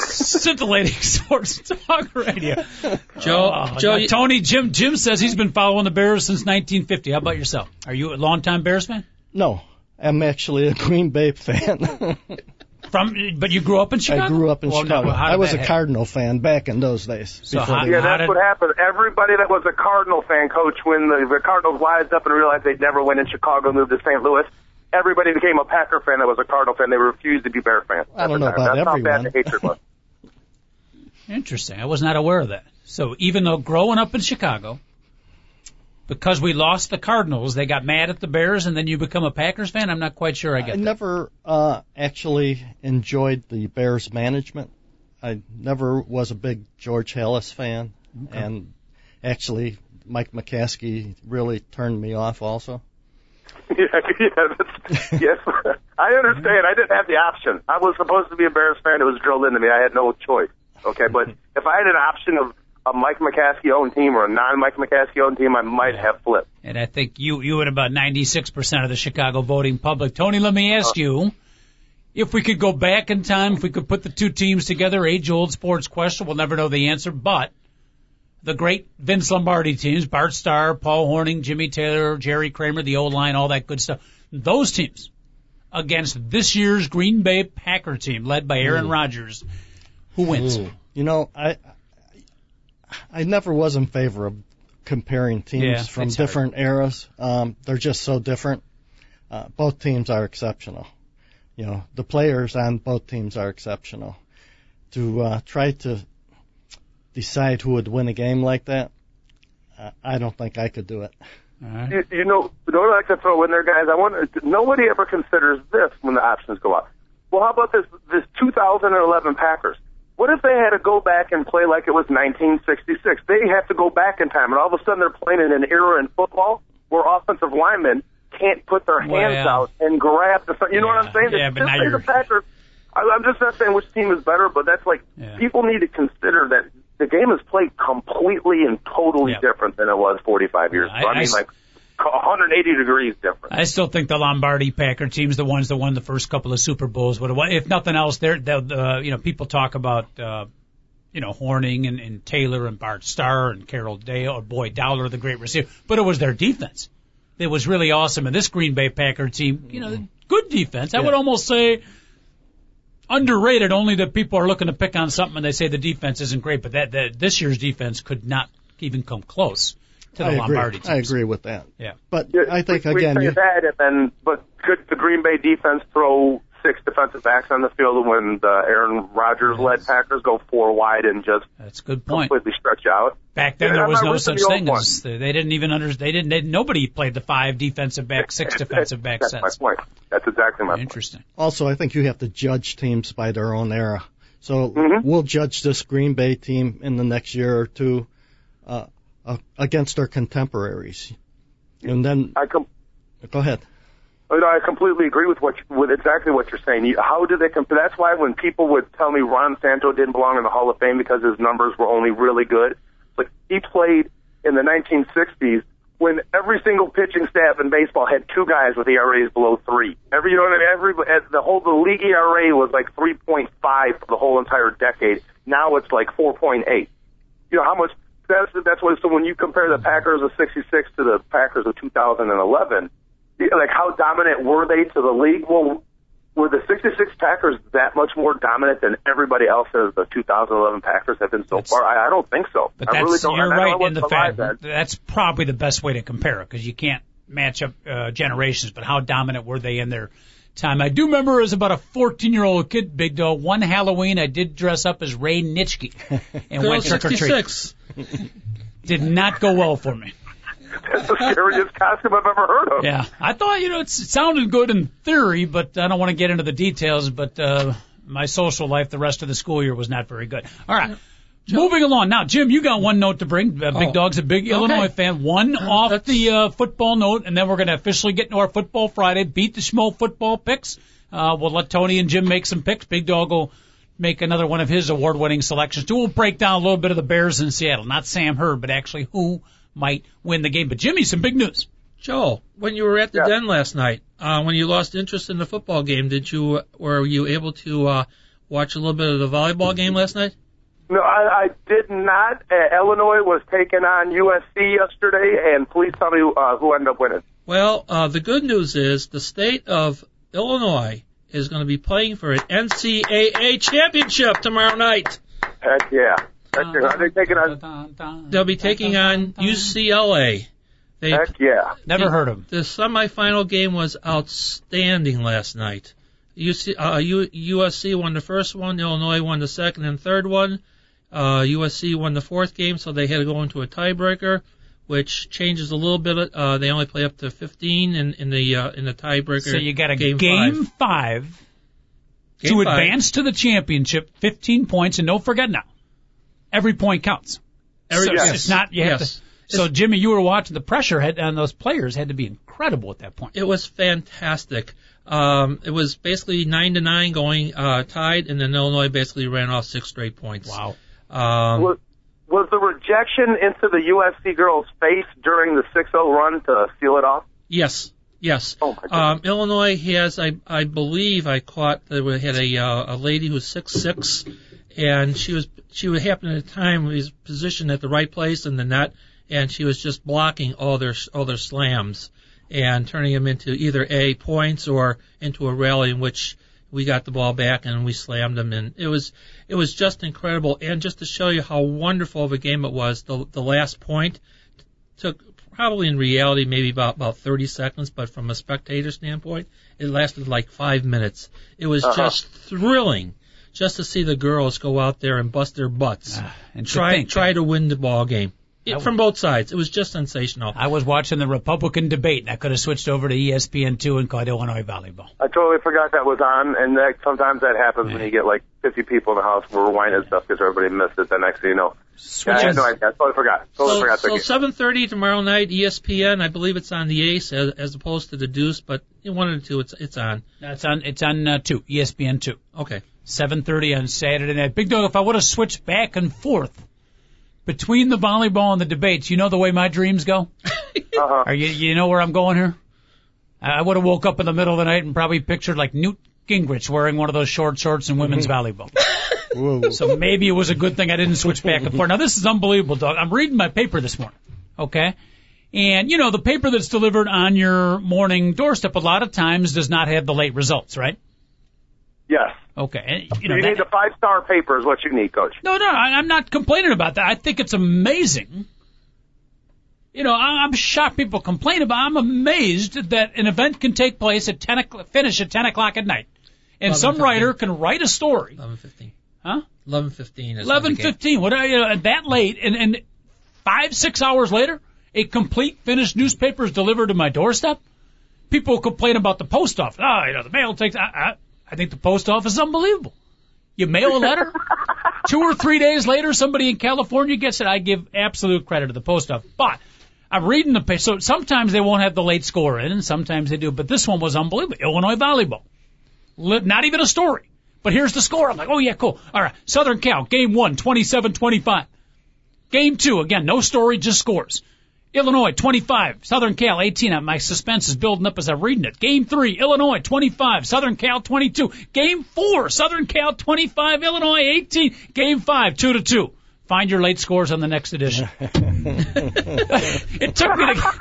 Scintillating sports talk radio. Joe, Oh, Joe, now, you- Tony, Jim, Jim says he's been following the Bears since 1950. How about yourself? Are you a longtime Bears fan? No, I'm actually a Green Bay fan. From, but you grew up in Chicago. I grew up in Well, Chicago. how did I was that a happen? Cardinal fan back in those days. So how- they- Yeah, How that's did- what happened. Everybody that was a Cardinal fan, coach, when the, the Cardinals wised up and realized they'd never win in Chicago moved to St. Louis, everybody became a Packer fan that was a Cardinal fan. They refused to be Bear fans. I don't know That's about how bad everyone. the hatred was. Interesting. I was not aware of that. So even though growing up in Chicago, because we lost the Cardinals, they got mad at the Bears, and then you become a Packers fan. I'm not quite sure I I that. never uh, actually enjoyed the Bears management. I never was a big George Halas fan, and actually Mike McCaskey really turned me off also. yeah, yeah, that's, yes. I understand. I didn't have the option. I was supposed to be a Bears fan. It was drilled into me. I had no choice. Okay, but if I had an option of a Mike McCaskey owned team or a non-Mike McCaskey owned team, I might have flipped. And I think you you and about 96% of the Chicago voting public. Tony, let me ask you. If we could go back in time, if we could put the two teams together, age-old sports question, we'll never know the answer, but the great Vince Lombardi teams, Bart Starr, Paul Hornung, Jimmy Taylor, Jerry Kramer, the old line, all that good stuff. Those teams against this year's Green Bay Packer team led by Aaron Rodgers, who wins? You know, I I never was in favor of comparing teams Yeah, from it's hard. different eras. Um, they're just so different. Uh, both teams are exceptional. You know, the players on both teams are exceptional. To uh, try to decide who would win a game like that, uh, I don't think I could do it. All right. You, you know, you know what I like to throw in there, guys? I want nobody ever considers this when the options go out. Well, how about this? This 2011 Packers. What if they had to go back and play like it was 1966? They have to go back in time, and all of a sudden they're playing in an era in football where offensive linemen can't put their hands Well, out and grab the. You know what I'm yeah, saying? yeah, but just now say you're- the Packers. I, I'm just not saying which team is better, but that's like Yeah. people need to consider that the game is played completely and totally Yeah. different than it was 45 years I- ago. I, I mean, s- like 180 degrees different. I still think the Lombardi Packer team's the ones that won the first couple of Super Bowls. Would have won. If nothing else, they're, they're uh, you know people talk about uh, you know Hornung and, and Taylor and Bart Starr and Carroll Dale or Boyd Dowler, the great receiver, but it was their defense. It was really awesome. And this Green Bay Packer team, you know, good defense. I would almost say underrated. Only that people are looking to pick on something and they say the defense isn't great, but that, that this year's defense could not even come close to the I agree. Teams. I agree with that. Yeah. But Yeah, I think we, again, we you, say that, and then but could the Green Bay defense throw six defensive backs on the field when the Aaron Rodgers led Packers go four wide and just That's a good point. completely stretch out? Back then, Yeah, there was no such thing one. as they didn't even under they didn't they, nobody played the five defensive back, six defensive back That's sets. my point. That's exactly my point. Interesting. also I think you have to judge teams by their own era. So Mhm. we'll judge this Green Bay team in the next year or two uh, uh, against their contemporaries, and then I com- go ahead. You know, I completely agree with what you, with exactly what you're saying. You, how do they compare? That's why when people would tell me Ron Santo didn't belong in the Hall of Fame because his numbers were only really good, like he played in the 1960s when every single pitching staff in baseball had two guys with ERAs below three. Every, you know what I mean? Every, the whole, the league ERA was like 3.5 for the whole entire decade. Now it's like 4.8. You know how much, that's, that's what, so when you compare the Packers of 66 to the Packers of 2011, like how dominant were they to the league? Well, were the 66 Packers that much more dominant than everybody else as the 2011 Packers have been so That's- far? I, I don't think so. But I that's really don't. you're I don't right in the fact that. that's probably the best way to compare it because you can't match up uh, generations. But how dominant were they in their time? I do remember as about a 14 year old kid, Big Dog. One Halloween, I did dress up as Ray Nitschke and Girl went trick or treat. 66. Did not go well for me. That's the scariest costume I've ever heard of. Yeah, I thought you know it sounded good in theory, but I don't want to get into the details. But uh, my social life the rest of the school year was not very good. All right. Moving along now, Jim, you got one note to bring. Uh, Big Oh. Dog's a big Illinois fan. One off That's- the uh, football note, and then we're going to officially get into our football Friday. Beat the Schmo football picks. Uh, we'll let Tony and Jim make some picks. Big Dog will make another one of his award-winning selections. Too. We'll break down a little bit of the Bears in Seattle. Not Sam Hurd, but actually who might win the game. But Jimmy, some big news. Joe, when you were at the Yeah. den last night, uh, when you lost interest in the football game, did you were you able to uh, watch a little bit of the volleyball game last night? No, I, I did not. Uh, Illinois was taking on USC yesterday, and please tell me uh, who ended up winning. Well, uh, the good news is the state of Illinois is going to be playing for an NCAA championship tomorrow night. Heck yeah. Heck yeah. Are they taking on? They'll be taking on UCLA. They, Heck yeah. Never heard of them. the semifinal game was outstanding last night. UC, uh, U, USC won the first one, Illinois won the second and third one. Uh, USC won the fourth game, so they had to go into a tiebreaker, which changes a little bit. Uh, they only play up to 15 in, in the uh, in the tiebreaker. So you got a game, game, five. five, Game to five. advance to the championship, 15 points, and don't forget now, every point counts. Every- so yes. it's not you have Yes. to. So Jimmy, you were watching the pressure had on those players had to be incredible at that point. It was fantastic. Um, it was basically nine to nine going uh, tied, and then Illinois basically ran off six straight points. Wow. Um, Was, was the rejection into the USC girl's face during the 6-0 run to seal it off? Yes, yes. Oh, my. Um, Illinois has, I, I believe, I caught that we had a uh, a lady who was six six, and she was she would happen at a time was positioned at the right place in the net, and she was just blocking all their all their slams and turning them into either a points or into a rally in which we got the ball back and we slammed them and it was it was just incredible and just to show you how wonderful of a game it was the the last point took probably in reality maybe about about 30 seconds, but from a spectator standpoint, it lasted like five minutes. It was Uh-huh. just thrilling just to see the girls go out there and bust their butts, Ah, and to try think try to win the ball game It- from both sides. It was just sensational. I was watching the Republican debate, and I could have switched over to E ESPN2 and caught Illinois volleyball. I totally forgot that was on, and that, sometimes that happens when you get like 50 people in the house We're rewinding stuff because everybody missed it. The next thing you know, yeah, I had no idea. I totally forgot. Totally So, forgot the so game. 7:30 tomorrow night, ESPN. I believe it's on the Ace as, as opposed to the Deuce, but in one of the two, it's it's on. That's on. It's on uh, two ESPN2. Okay. 7:30 on Saturday night. Big dog. If I would have switched back and forth between the volleyball and the debates, you know the way my dreams go. Uh-huh. Are you you know where I'm going here? I would have woke up in the middle of the night and probably pictured like Newt Gingrich wearing one of those short shorts in women's volleyball. Whoa. So maybe it was a good thing I didn't switch back and forth. Now this is unbelievable, dog. I'm reading my paper this morning. Okay. And you know, the paper that's delivered on your morning doorstep a lot of times does not have the late results, right? Yes. Okay. And, you You, know, that- need the five star paper is what you need, Coach. no, no, I, I'm not complaining about that. I think it's amazing. You know, I, I'm shocked people complain about. I'm amazed that an event can take place at 10 o'clock, finish at 10 o'clock at night, and some 11:15. writer can write a story, 11:15. huh? 11:15 is Eleven when the game- fifteen. What? Uh, you know, that late, and and five six hours later, a complete finished newspaper is delivered to my doorstep. People complain about the post office. Ah, you know, the mail takes. I, I, I think the post office is unbelievable. You mail a letter, two or three days later, somebody in California gets it. I give absolute credit to the post office, but. I'm reading the page, so sometimes they won't have the late score in, and sometimes they do. But this one was unbelievable. Illinois volleyball, not even a story. But here's the score. I'm like, oh yeah, cool. All right, Southern Cal, game one, 27-25. Game two, again, no story, just scores. Illinois 25, Southern Cal 18. My suspense is building up as I'm reading it. Game three, Illinois 25, Southern Cal 22. Game four, Southern Cal 25, Illinois 18. Game five, two to two. Find your late scores on the next edition. it took me to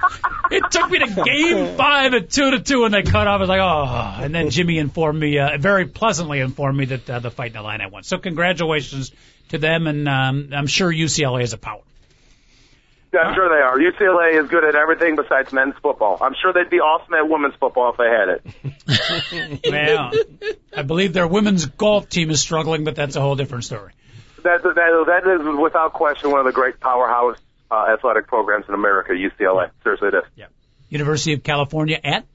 it took me to game five at two to two, and they cut off. I was like, oh. And then Jimmy informed me, uh, very pleasantly informed me that uh, the fight in the line I won. So congratulations to them, and um, I'm sure UCLA is a power. I'm sure they are. UCLA is good at everything besides men's football. I'm sure they'd be awesome at women's football if they had it. Well, I believe their women's golf team is struggling, but that's a whole different story. That, that, that is without question one of the great powerhouse uh, athletic programs in America, UCLA. Seriously, it is. Yeah. University of California at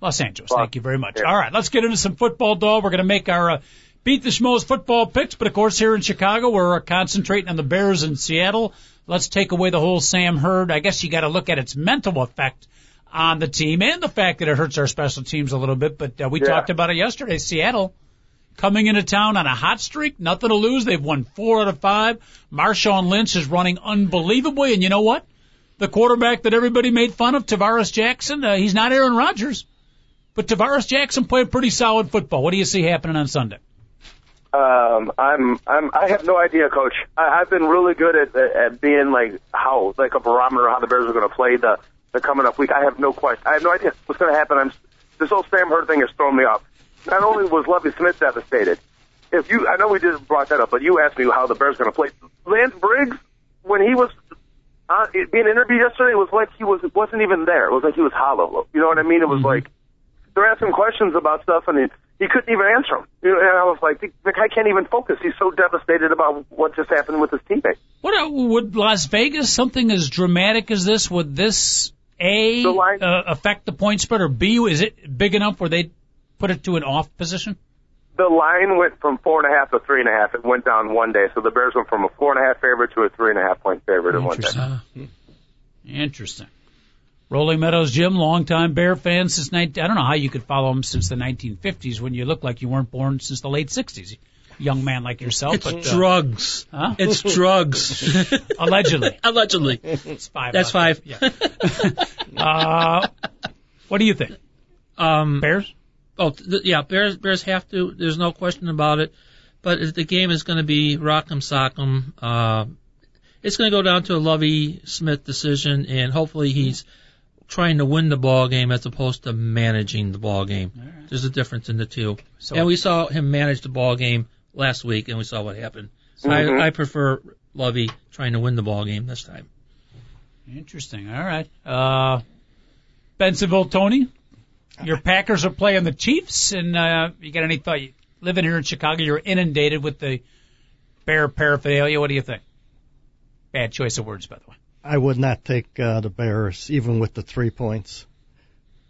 Los Angeles. Los- Thank you very much. yeah. All right, let's get into some football, dog. We're going to make our uh, beat the schmoes football picks, but of course here in Chicago we're uh, concentrating on the Bears in Seattle. Let's take away the whole Sam Hurd. I guess you got to look at its mental effect on the team and the fact that it hurts our special teams a little bit. But uh, we Yeah. talked about it yesterday. Seattle coming into town on a hot streak, nothing to lose. They've won four out of five. Marshawn Lynch is running unbelievably, and you know what? The quarterback that everybody made fun of, Tarvaris Jackson, uh, he's not Aaron Rodgers, but Tarvaris Jackson played pretty solid football. What do you see happening on Sunday? Um, I'm, I'm, I have no idea, Coach. I, I've been really good at, at, at being like how, like a barometer of how the Bears are going to play the, the coming up week. I have no question. I have no idea what's going to happen. I'm, this whole Sam Hurd thing has thrown me off. Not only was Lovie Smith devastated, if you, I know we just brought that up, but you asked me how the Bears are going to play. Lance Briggs, when he was uh, being interviewed yesterday, it was like he was wasn't even there. It was like he was hollow. You know what I mean? It was like they're asking questions about stuff and he, he couldn't even answer know, and I was like, the, the guy can't even focus. He's so devastated about what just happened with his teammate. What uh, would Las Vegas something as dramatic as this? Would this a The line- uh, affect the point spread, or b is it big enough where they put it to an off position? The line went from four and a half to three and a half. It went down one day, so the Bears went from a four and a half favorite to a three and a half point favorite in one day. Interesting. Interesting. Rolling Meadows Jim, longtime Bear fan since 19, I don't know how you could follow him since the 1950s when you look like you weren't born since the late 60s. Young man like yourself, It's but uh, drugs. huh? It's drugs. allegedly. Allegedly. It's five. That's five. Yeah. uh, what do you think? Um, Bears? oh, th- yeah, Bears, Bears have to. There's no question about it. But if the game is going to be rock'em sock'em. Uh, it's going to go down to a Lovie Smith decision, and hopefully he's trying to win the ball game as opposed to managing the ball game. There's a difference in the two. So- and we saw him manage the ball game last week, and we saw what happened. So I, I prefer Lovie trying to win the ball game this time. Interesting. All right. Uh, Bensenville, Tony, your Packers are playing the Chiefs, and uh, you got any thought? You, living here in Chicago, you're inundated with the Bear paraphernalia. What do you think? Bad choice of words, by the way. I would not take uh, the Bears, even with the three points.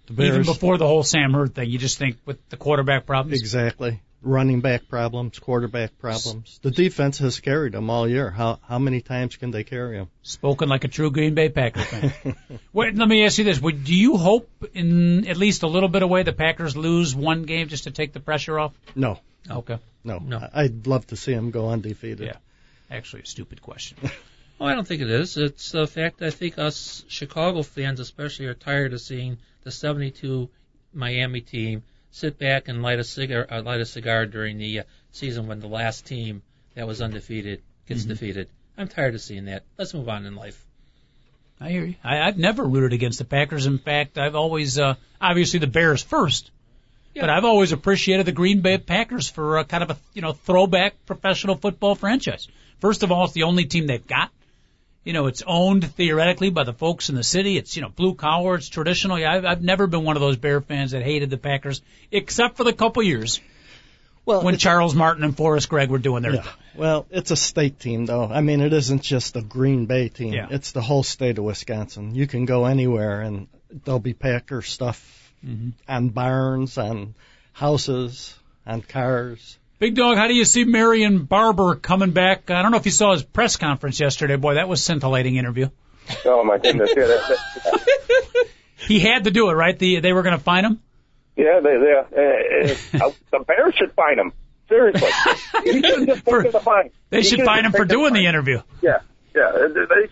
The Bears, Even before the whole Sam Hurd thing, you just think with the quarterback problems. exactly. Running back problems, quarterback problems. The defense has carried them all year. How how many times can they carry them? Spoken like a true Green Bay Packer fan. Wait, let me ask you this: Would do you hope, in at least a little bit of way, the Packers lose one game just to take the pressure off? No, Okay, no. No. I- I'd love to see them go undefeated. Yeah. actually, a stupid question. Oh, I don't think it is. It's the fact that I think us Chicago fans, especially, are tired of seeing the 72 Miami team sit back and light a cigar, uh, light a cigar during the uh, season when the last team that was undefeated gets defeated. I'm tired of seeing that. Let's move on in life. I hear you. I, I've never rooted against the Packers. In fact, I've always, uh, obviously the Bears first, but I've always appreciated the Green Bay Packers for a kind of a, you know, throwback professional football franchise. First of all, it's the only team they've got. You know, it's owned theoretically by the folks in the city. It's, you know, blue collar. It's traditional. Yeah, I've, I've never been one of those Bear fans that hated the Packers, except for the couple years Well, when Charles Martin and Forrest Gregg were doing their Yeah. thing. Well, it's a state team, though. I mean, it isn't just a Green Bay team. Yeah. It's the whole state of Wisconsin. You can go anywhere, and there'll be Packer stuff Mm-hmm. on barns, on houses, on cars. Big Dog, how do you see Marion Barber coming back? I don't know if you saw his press conference yesterday. Boy, that was scintillating interview. Oh my goodness! Yeah, that, that, He had to do it, right? The, they were going to fine him. yeah, they, they, uh, uh, the Bears should find him. Seriously, he should just For- the fine. They He should fine him for take the doing the interview. Yeah, Yeah,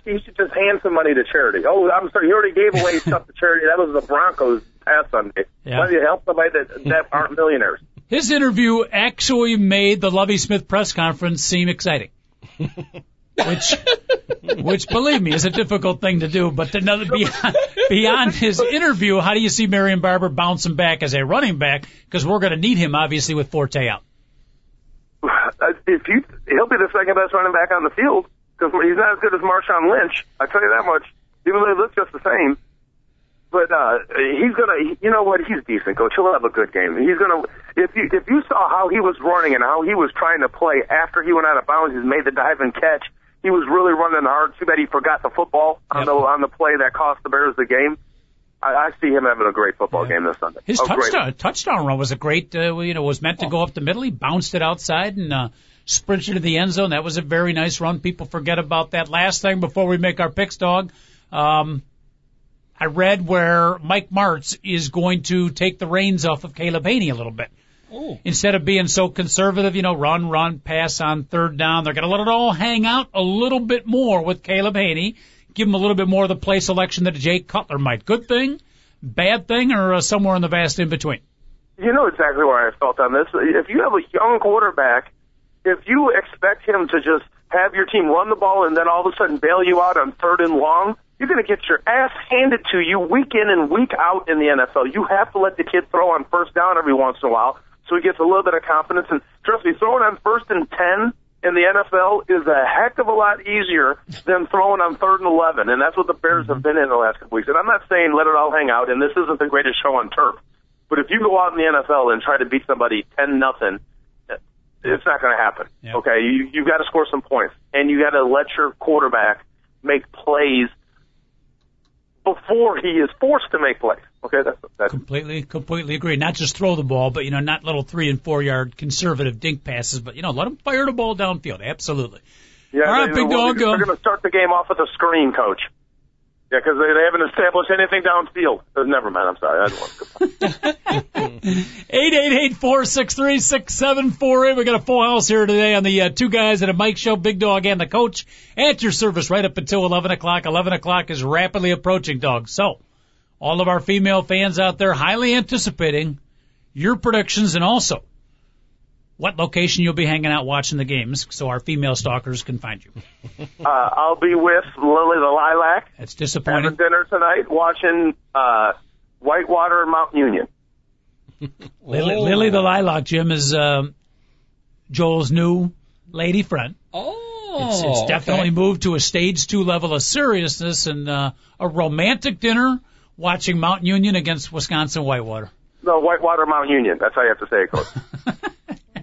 he should just hand some money to charity. Oh, I'm sorry, he already gave away stuff to charity. That was the Broncos past Sunday. Yeah. Why do you help somebody that, that aren't millionaires? His interview actually made the Lovie Smith press conference seem exciting. which, which believe me, is a difficult thing to do. But another beyond, beyond his interview, how do you see Marion Barber bouncing back as a running back? Because we're going to need him obviously with Forte out. Uh, If you, he'll be the second best running back on the field because he's not as good as Marshawn Lynch. I tell you that much. Even though they look just the same. But uh, he's gonna, you know what? He's decent, coach. He'll have a good game. He's gonna. If you if you saw how he was running and how he was trying to play after he went out of bounds, he's made the dive and catch. He was really running hard. Too bad he forgot the football on the on the play that cost the Bears the game. I, I see him having a great football game this Sunday. His oh, great. touchdown touchdown run was a great, uh, you know, was meant to go up the middle. He bounced it outside and uh, sprinted to the end zone. That was a very nice run. People forget about that. Last thing before we make our picks, dog. Um, I read where Mike Martz is going to take the reins off of Caleb Hanie a little bit. Instead of being so conservative, you know, run, run, pass on third down, they're going to let it all hang out a little bit more with Caleb Hanie. Give him a little bit more of the play selection that Jay Cutler might. Good thing, bad thing, or uh, somewhere in the vast in between. You know exactly where I felt on this. If you have a young quarterback, if you expect him to just have your team run the ball and then all of a sudden bail you out on third and long, you're going to get your ass handed to you week in and week out in the NFL. You have to let the kid throw on first down every once in a while so he gets a little bit of confidence. And trust me, throwing on first and 10 in the NFL is a heck of a lot easier than throwing on third and 11. And that's what the Bears have been in the last couple weeks. And I'm not saying let it all hang out, and this isn't the greatest show on turf. But if you go out in the NFL and try to beat somebody 10 nothing, it's not going to happen. Yeah. Okay, you you've got to score some points, and you got to let your quarterback make plays before he is forced to make plays. Okay, that's that's Completely, completely agree. Not just throw the ball, but you know, not little three and four yard conservative dink passes, but you know, let him fire the ball downfield. Absolutely. yeah. All right, big dog, um, going to start the game off with a screen, coach. Yeah, because they, they haven't established anything downfield. Uh, never mind. I'm sorry. I didn't want to. Eight eight eight four six three six seven four eight. We got a full house here today on the uh, two guys at a mic show, Big Dog and the coach, at your service right up until eleven o'clock. Eleven o'clock is rapidly approaching, dog. So, all of our female fans out there, highly anticipating your predictions and also what location you'll be hanging out watching the games, so our female stalkers can find you. uh, I'll be with Lily the Lilac That's having disappointing. dinner tonight, watching uh, Whitewater and Mount Union. Lily, Lily the Lilac, Jim, is um, Joel's new lady friend. Oh, It's, it's definitely okay. moved to a stage two level of seriousness and uh, a romantic dinner watching Mount Union against Wisconsin Whitewater. No, Whitewater Mount Union. That's how you have to say it, Coach.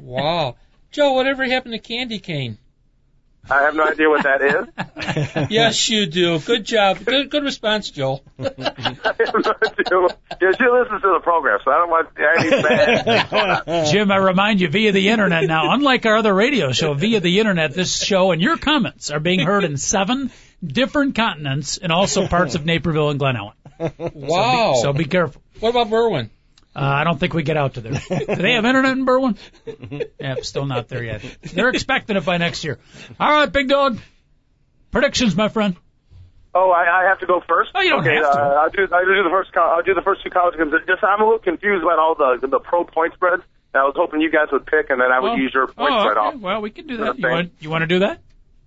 Wow, Joe, whatever happened to candy cane? I have no idea what that is. yes, you do. Good job. Good, good response, Joe. I have no idea. Yeah, she listens to the program, so I don't want any bad. Jim, I remind you via the internet now, unlike our other radio show, via the internet, this show and your comments are being heard in seven different continents and also parts of Naperville and Glen Ellyn. Wow. So be careful. what about Berwyn? Uh, I don't think we get out to there. Do they have internet in Berwyn? Yeah, still not there yet. They're expecting it by next year. All right, big dog. Predictions, my friend. Oh, I, I have to go first. Oh, you don't okay, have to. Uh, I'll do. I'll do the first. I'll do the first two college games. Just I'm a little confused about all the the pro point spreads. I was hoping you guys would pick, and then I would Oh, use your point oh, spread okay. off. Well, we can do that. what You want you want to do that?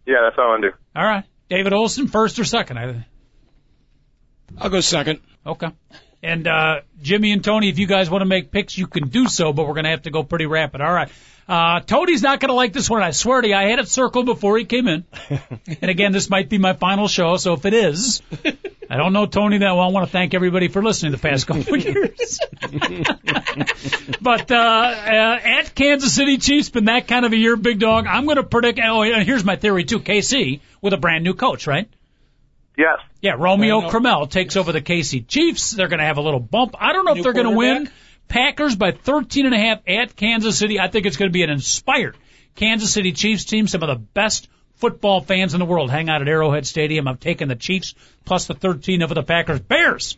Yeah, that's all I want to do. All right. David Olson, first or second? I'll go second. okay. And uh, Jimmy and Tony, if you guys want to make picks, you can do so, but we're going to have to go pretty rapid. All right. Uh, Tony's not going to like this one. I swear to you, I had it circled before he came in. and again, this might be my final show, so if it is, I don't know Tony that well. I want to thank everybody for listening the past couple of years. but uh, uh, at Kansas City Chiefs, been that kind of a year, big dog. I'm going to predict. Oh, here's my theory too. KC with a brand new coach, right? Yes. Yeah, Romeo Brand- Crennel takes over the KC Chiefs. They're going to have a little bump. I don't know New if they're going to win. Packers by 13 and a half at Kansas City. I think it's going to be an inspired Kansas City Chiefs team. Some of the best football fans in the world hang out at Arrowhead Stadium. I'm taking the Chiefs plus the 13 over the Packers. Bears.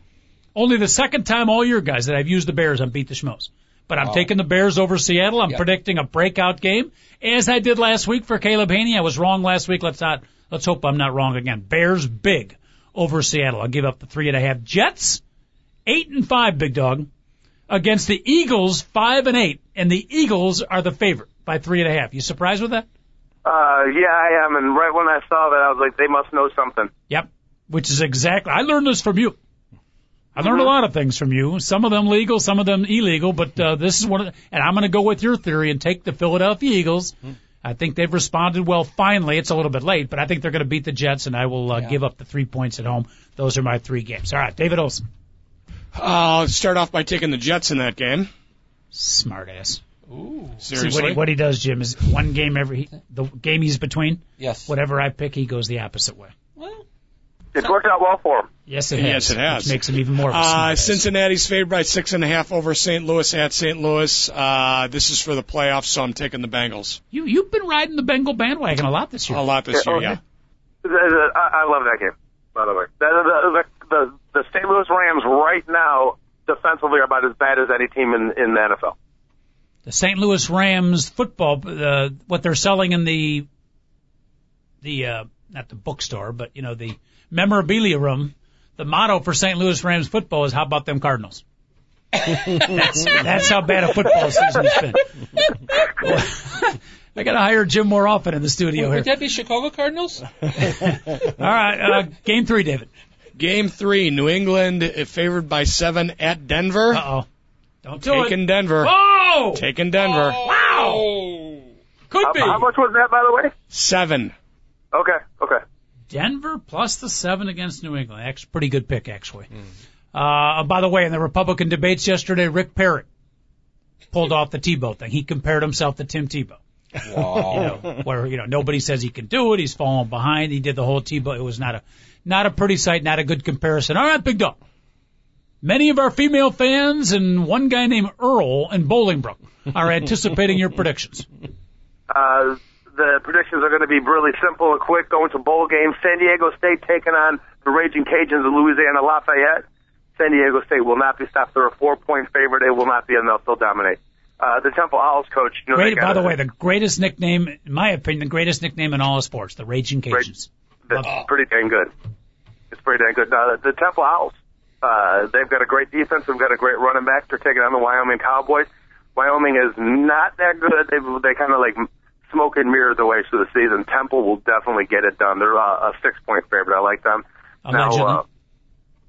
Only the second time all year, guys, that I've used the Bears on Beat the Schmoes. But I'm taking the Bears over Seattle. I'm Yep. predicting a breakout game, as I did last week for Caleb Hanie. I was wrong last week. Let's not Let's hope I'm not wrong again. Bears big over Seattle. I'll give up the three and a half. Jets eight and five, big dog, against the Eagles five and eight, and the Eagles are the favorite by three and a half. You surprised with that? Uh, yeah, I am. And right when I saw that, I was like, they must know something. Yep. Which is exactly. I learned this from you. I learned a lot of things from you. Some of them legal, some of them illegal, but uh, this is one of. The, and I'm going to go with your theory and take the Philadelphia Eagles. I think they've responded well. Finally, it's a little bit late, but I think they're going to beat the Jets, and I will uh, give up the three points at home. Those are my three games. All right, David Olson, I'll start off by taking the Jets in that game. smart ass. See Seriously. what he, what he does, Jim, is one game every the game he's between. Yes. Whatever I pick, he goes the opposite way. Well, It's worked out well for him. Yes, it has. Yes, it has. Which makes him even more. Of a Uh. Cincinnati's favored by six and a half over St. Louis at St. Louis. Uh, this is for the playoffs, so I'm taking the Bengals. you you've been riding the Bengal bandwagon a lot this year. A lot this year, yeah. The- the- I I love that game, by the way. The, the, the, the, the St. Louis Rams right now defensively are about as bad as any team in, in the NFL. the St. Louis Rams football, uh, what they're selling in the, the, uh, not the bookstore, but you know, the memorabilia room, the motto for St. Louis Rams football is how about them Cardinals? that's, that's how bad a football season has been. I gotta hire Jim more often in the studio would here. that be Chicago Cardinals? All right, uh, game three, David. Game three, New England uh, favored by seven at Denver. Uh oh. Don't do Taking it. Denver. Oh! Taking Denver. Wow! Could How, be. how much was that, by the way? Seven. Okay, okay. Denver plus the seven against New England. That's a pretty good pick, actually. Uh, by the way, in the Republican debates yesterday, Rick Parrott pulled off the Tebow thing. He compared himself to Tim Tebow. Wow. You know, where you know nobody says he can do it. He's falling behind. He did the whole Tebow. It was not a not a pretty sight, not a good comparison. All right, big dog. Many of our female fans and one guy named Earl in Bolingbrook are anticipating your predictions. Uh, the predictions are going to be really simple and quick. Going to bowl games. San Diego State taking on the Raging Cajuns of Louisiana Lafayette. San Diego State will not be stopped. They're a four-point favorite. They will not be, and they'll dominate. Uh, the Temple Owls coach. You know, Great, by the way, the greatest nickname, in my opinion, the greatest nickname in all of sports, the Raging Cajuns. That's pretty dang good. It's pretty dang good. Uh, the Temple Owls, uh, they've got a great defense. They've got a great running back. They're taking on the Wyoming Cowboys. Wyoming is not that good. They they kind of like smoke and mirrors the way through the season. Temple will definitely get it done. They're uh, a six point favorite. I like them. Allegedly. Now, uh,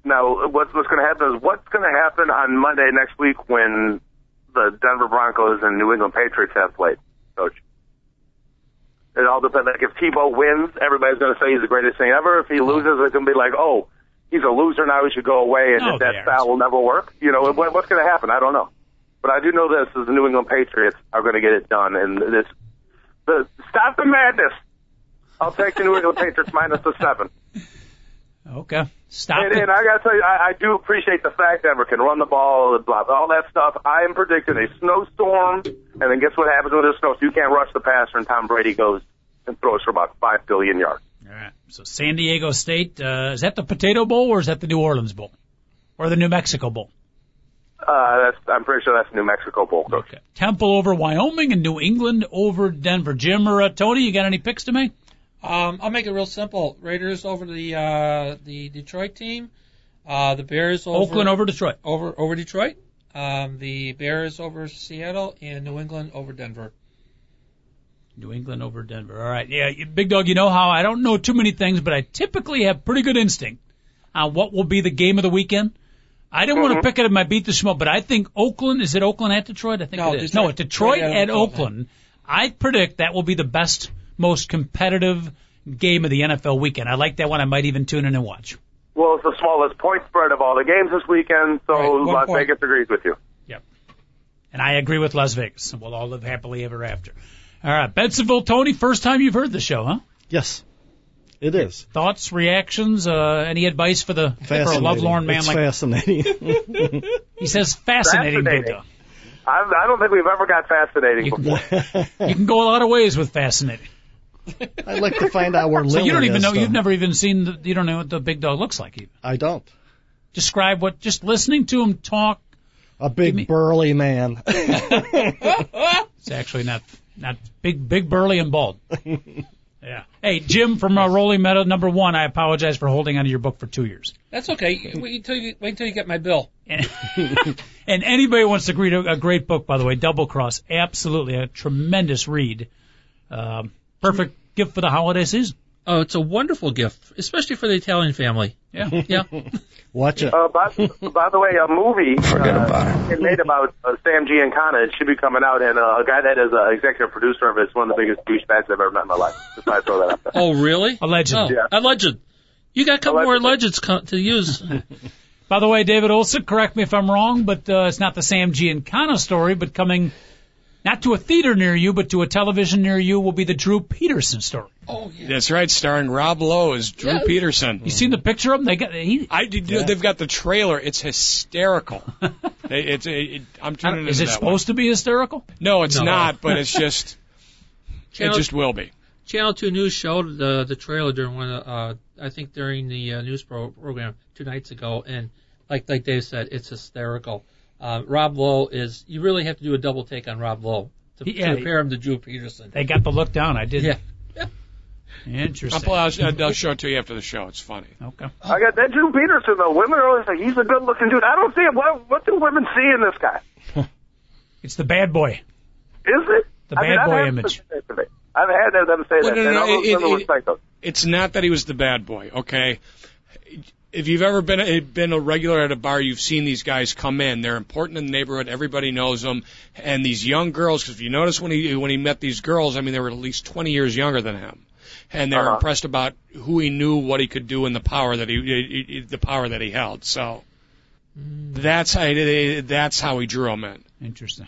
now what's what's going to happen is what's going to happen on Monday next week when the Denver Broncos and New England Patriots have played, Coach. It all depends. Like if Tebow wins, everybody's going to say he's the greatest thing ever. If he loses, it's going to be like, oh, he's a loser now. He should go away, and No, that style will never work. You know what, what's going to happen? I don't know. But I do know this: is the New England Patriots are going to get it done, and this the stop the madness. I'll take the New England Patriots minus the seven. Okay. Stop And, it. and I got to tell you, I, I do appreciate the fact Denver can run the ball, blah, blah, all that stuff. I am predicting a snowstorm, and then guess what happens with a snowstorm? You can't rush the passer, and Tom Brady goes and throws for about five billion yards. All right. So San Diego State, uh, is that the Potato Bowl or is that the New Orleans Bowl? Or the New Mexico Bowl? Uh, that's, I'm pretty sure that's New Mexico Bowl, coach. Okay. Temple over Wyoming and New England over Denver. Jim or uh, Tony, you got any picks to make? Um, I'll make it real simple. Raiders over the uh, the Detroit team. Uh, the Bears over Oakland over Detroit. over over Detroit. Um, the Bears over Seattle and New England over Denver. New England over Denver. All right. Yeah, big dog, you know how I don't know too many things, but I typically have pretty good instinct on what will be the game of the weekend. I didn't want to mm-hmm. pick it in my beat the schmo, but I think Oakland, is it Oakland at Detroit? I think No, it is. Detroit. no, Detroit Detroit at at Oakland. Oakland. I predict that will be the best, most competitive game of the NFL weekend. I like that one. I might even tune in and watch. Well, it's the smallest point spread of all the games this weekend, so Right, Las point. Vegas agrees with you. Yep. And I agree with Las Vegas. And we'll all live happily ever after. All right. Bensenville Tony, first time you've heard the show, huh? Yes, it is. Thoughts, reactions, uh, any advice for the for a Fascinating. lovelorn man it's like fascinating. he says fascinating, big Fascinating. dog. I, I don't think we've ever got fascinating You can- You can go a lot of ways with fascinating. I'd like to find out where So Lily you don't even is, know. though. You've never even seen. The, you don't know what the big dog looks like. Even I don't. describe what. Just listening to him talk. A big me- burly man. It's actually not not big, big, burly, and bald. Yeah. Hey, Jim from uh, Rolling Meadow, number one, I apologize for holding onto your book for two years. That's okay. Wait until you, wait until you get my bill. And, and anybody wants to read a, a great book, by the way, Double Cross, absolutely a tremendous read. Um, perfect gift for the holiday season. Oh, it's a wonderful gift, especially for the Italian family. Yeah. Yeah. Watch it. Uh, by, by the way, a movie Forget uh, about it made about uh, Sam Giancana. It should be coming out, and uh, a guy that is an executive producer of it is one of the biggest douchebags I've ever met in my life. Just thought I'd throw that out there. oh, really? A legend. Oh, Yeah. a legend. You got a couple more legends co- to use. By the way, David Olson, correct me if I'm wrong, but uh, it's not the Sam Giancana story, but coming not to a theater near you, but to a television near you will be the Drew Peterson story. oh, yeah. That's right, starring Rob Lowe as Drew Yeah. Peterson. You seen the picture of him? They got he. I did, They've got the trailer. It's hysterical. They- it's it, I'm tuning into Is it that supposed to be hysterical? No, it's No. not. But it's just it just will be. Channel 2 News showed the the trailer during one of, uh, I think during the uh, news pro- program two nights ago, and like like Dave said, it's hysterical. Uh, Rob Lowe is, you really have to do a double take on Rob Lowe to, Yeah, to compare him to Drew Peterson. They got the look down. I did. Yeah. I'll, Interesting. pull I'll show it to you after the show. It's funny. Okay. I got that Drew Peterson though. Women are always like, he's a good-looking dude. I don't see him. What, what do women see in this guy? It's the bad boy. Is it The I mean, bad I've boy image. them say that to me. I've had them say Well, that, no, no, no, all it- it- It's not that he was the bad boy. Okay. If you've ever been been a regular at a bar, you've seen these guys come in. They're important in the neighborhood. Everybody knows them. And these young girls, because if you notice when he when he met these girls, I mean, they were at least 20 years younger than him, and they're Uh-huh. impressed about who he knew, what he could do, and the power that he, he- he- the power that he held. So that's how he, that's how he drew them in. Interesting.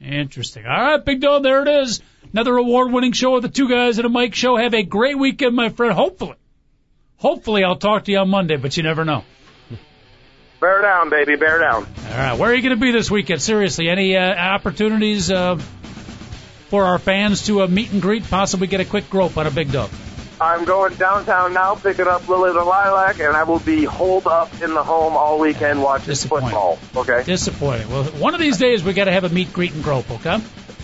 Interesting. All right, Big Dog, there it is. Another award-winning show with the two guys at a mic show. Have a great weekend, my friend. Hopefully, hopefully I'll talk to you on Monday, but you never know. Bear down, baby, bear down. All right, where are you going to be this weekend? Seriously, any uh, opportunities uh, for our fans to uh, meet and greet, possibly get a quick grope on a Big Dog? I'm going downtown now, picking up Lily the Lilac, and I will be holed up in the home all weekend watching football. Okay. Disappointing. Well, one of these days we got to have a meet, greet, and grope. Okay.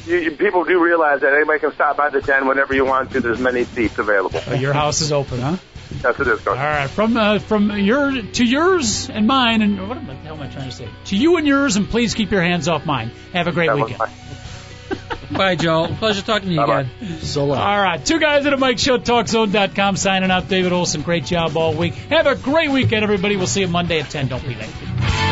You, you, people do realize that anybody can stop by the den whenever you want to. There's many seats available. Uh, your house is open, huh? Yes, it is. Coach. All right, from uh, from your to yours and mine, and what the hell am I trying to say? To you and yours, and please keep your hands off mine. Have a great That weekend. Bye, Joe. Pleasure talking to you Bye-bye. again. So long. All right, two guys at a mic show, TalkZone.com, signing out. David Olson, great job all week. Have a great weekend, everybody. We'll see you Monday at 10. Don't be late.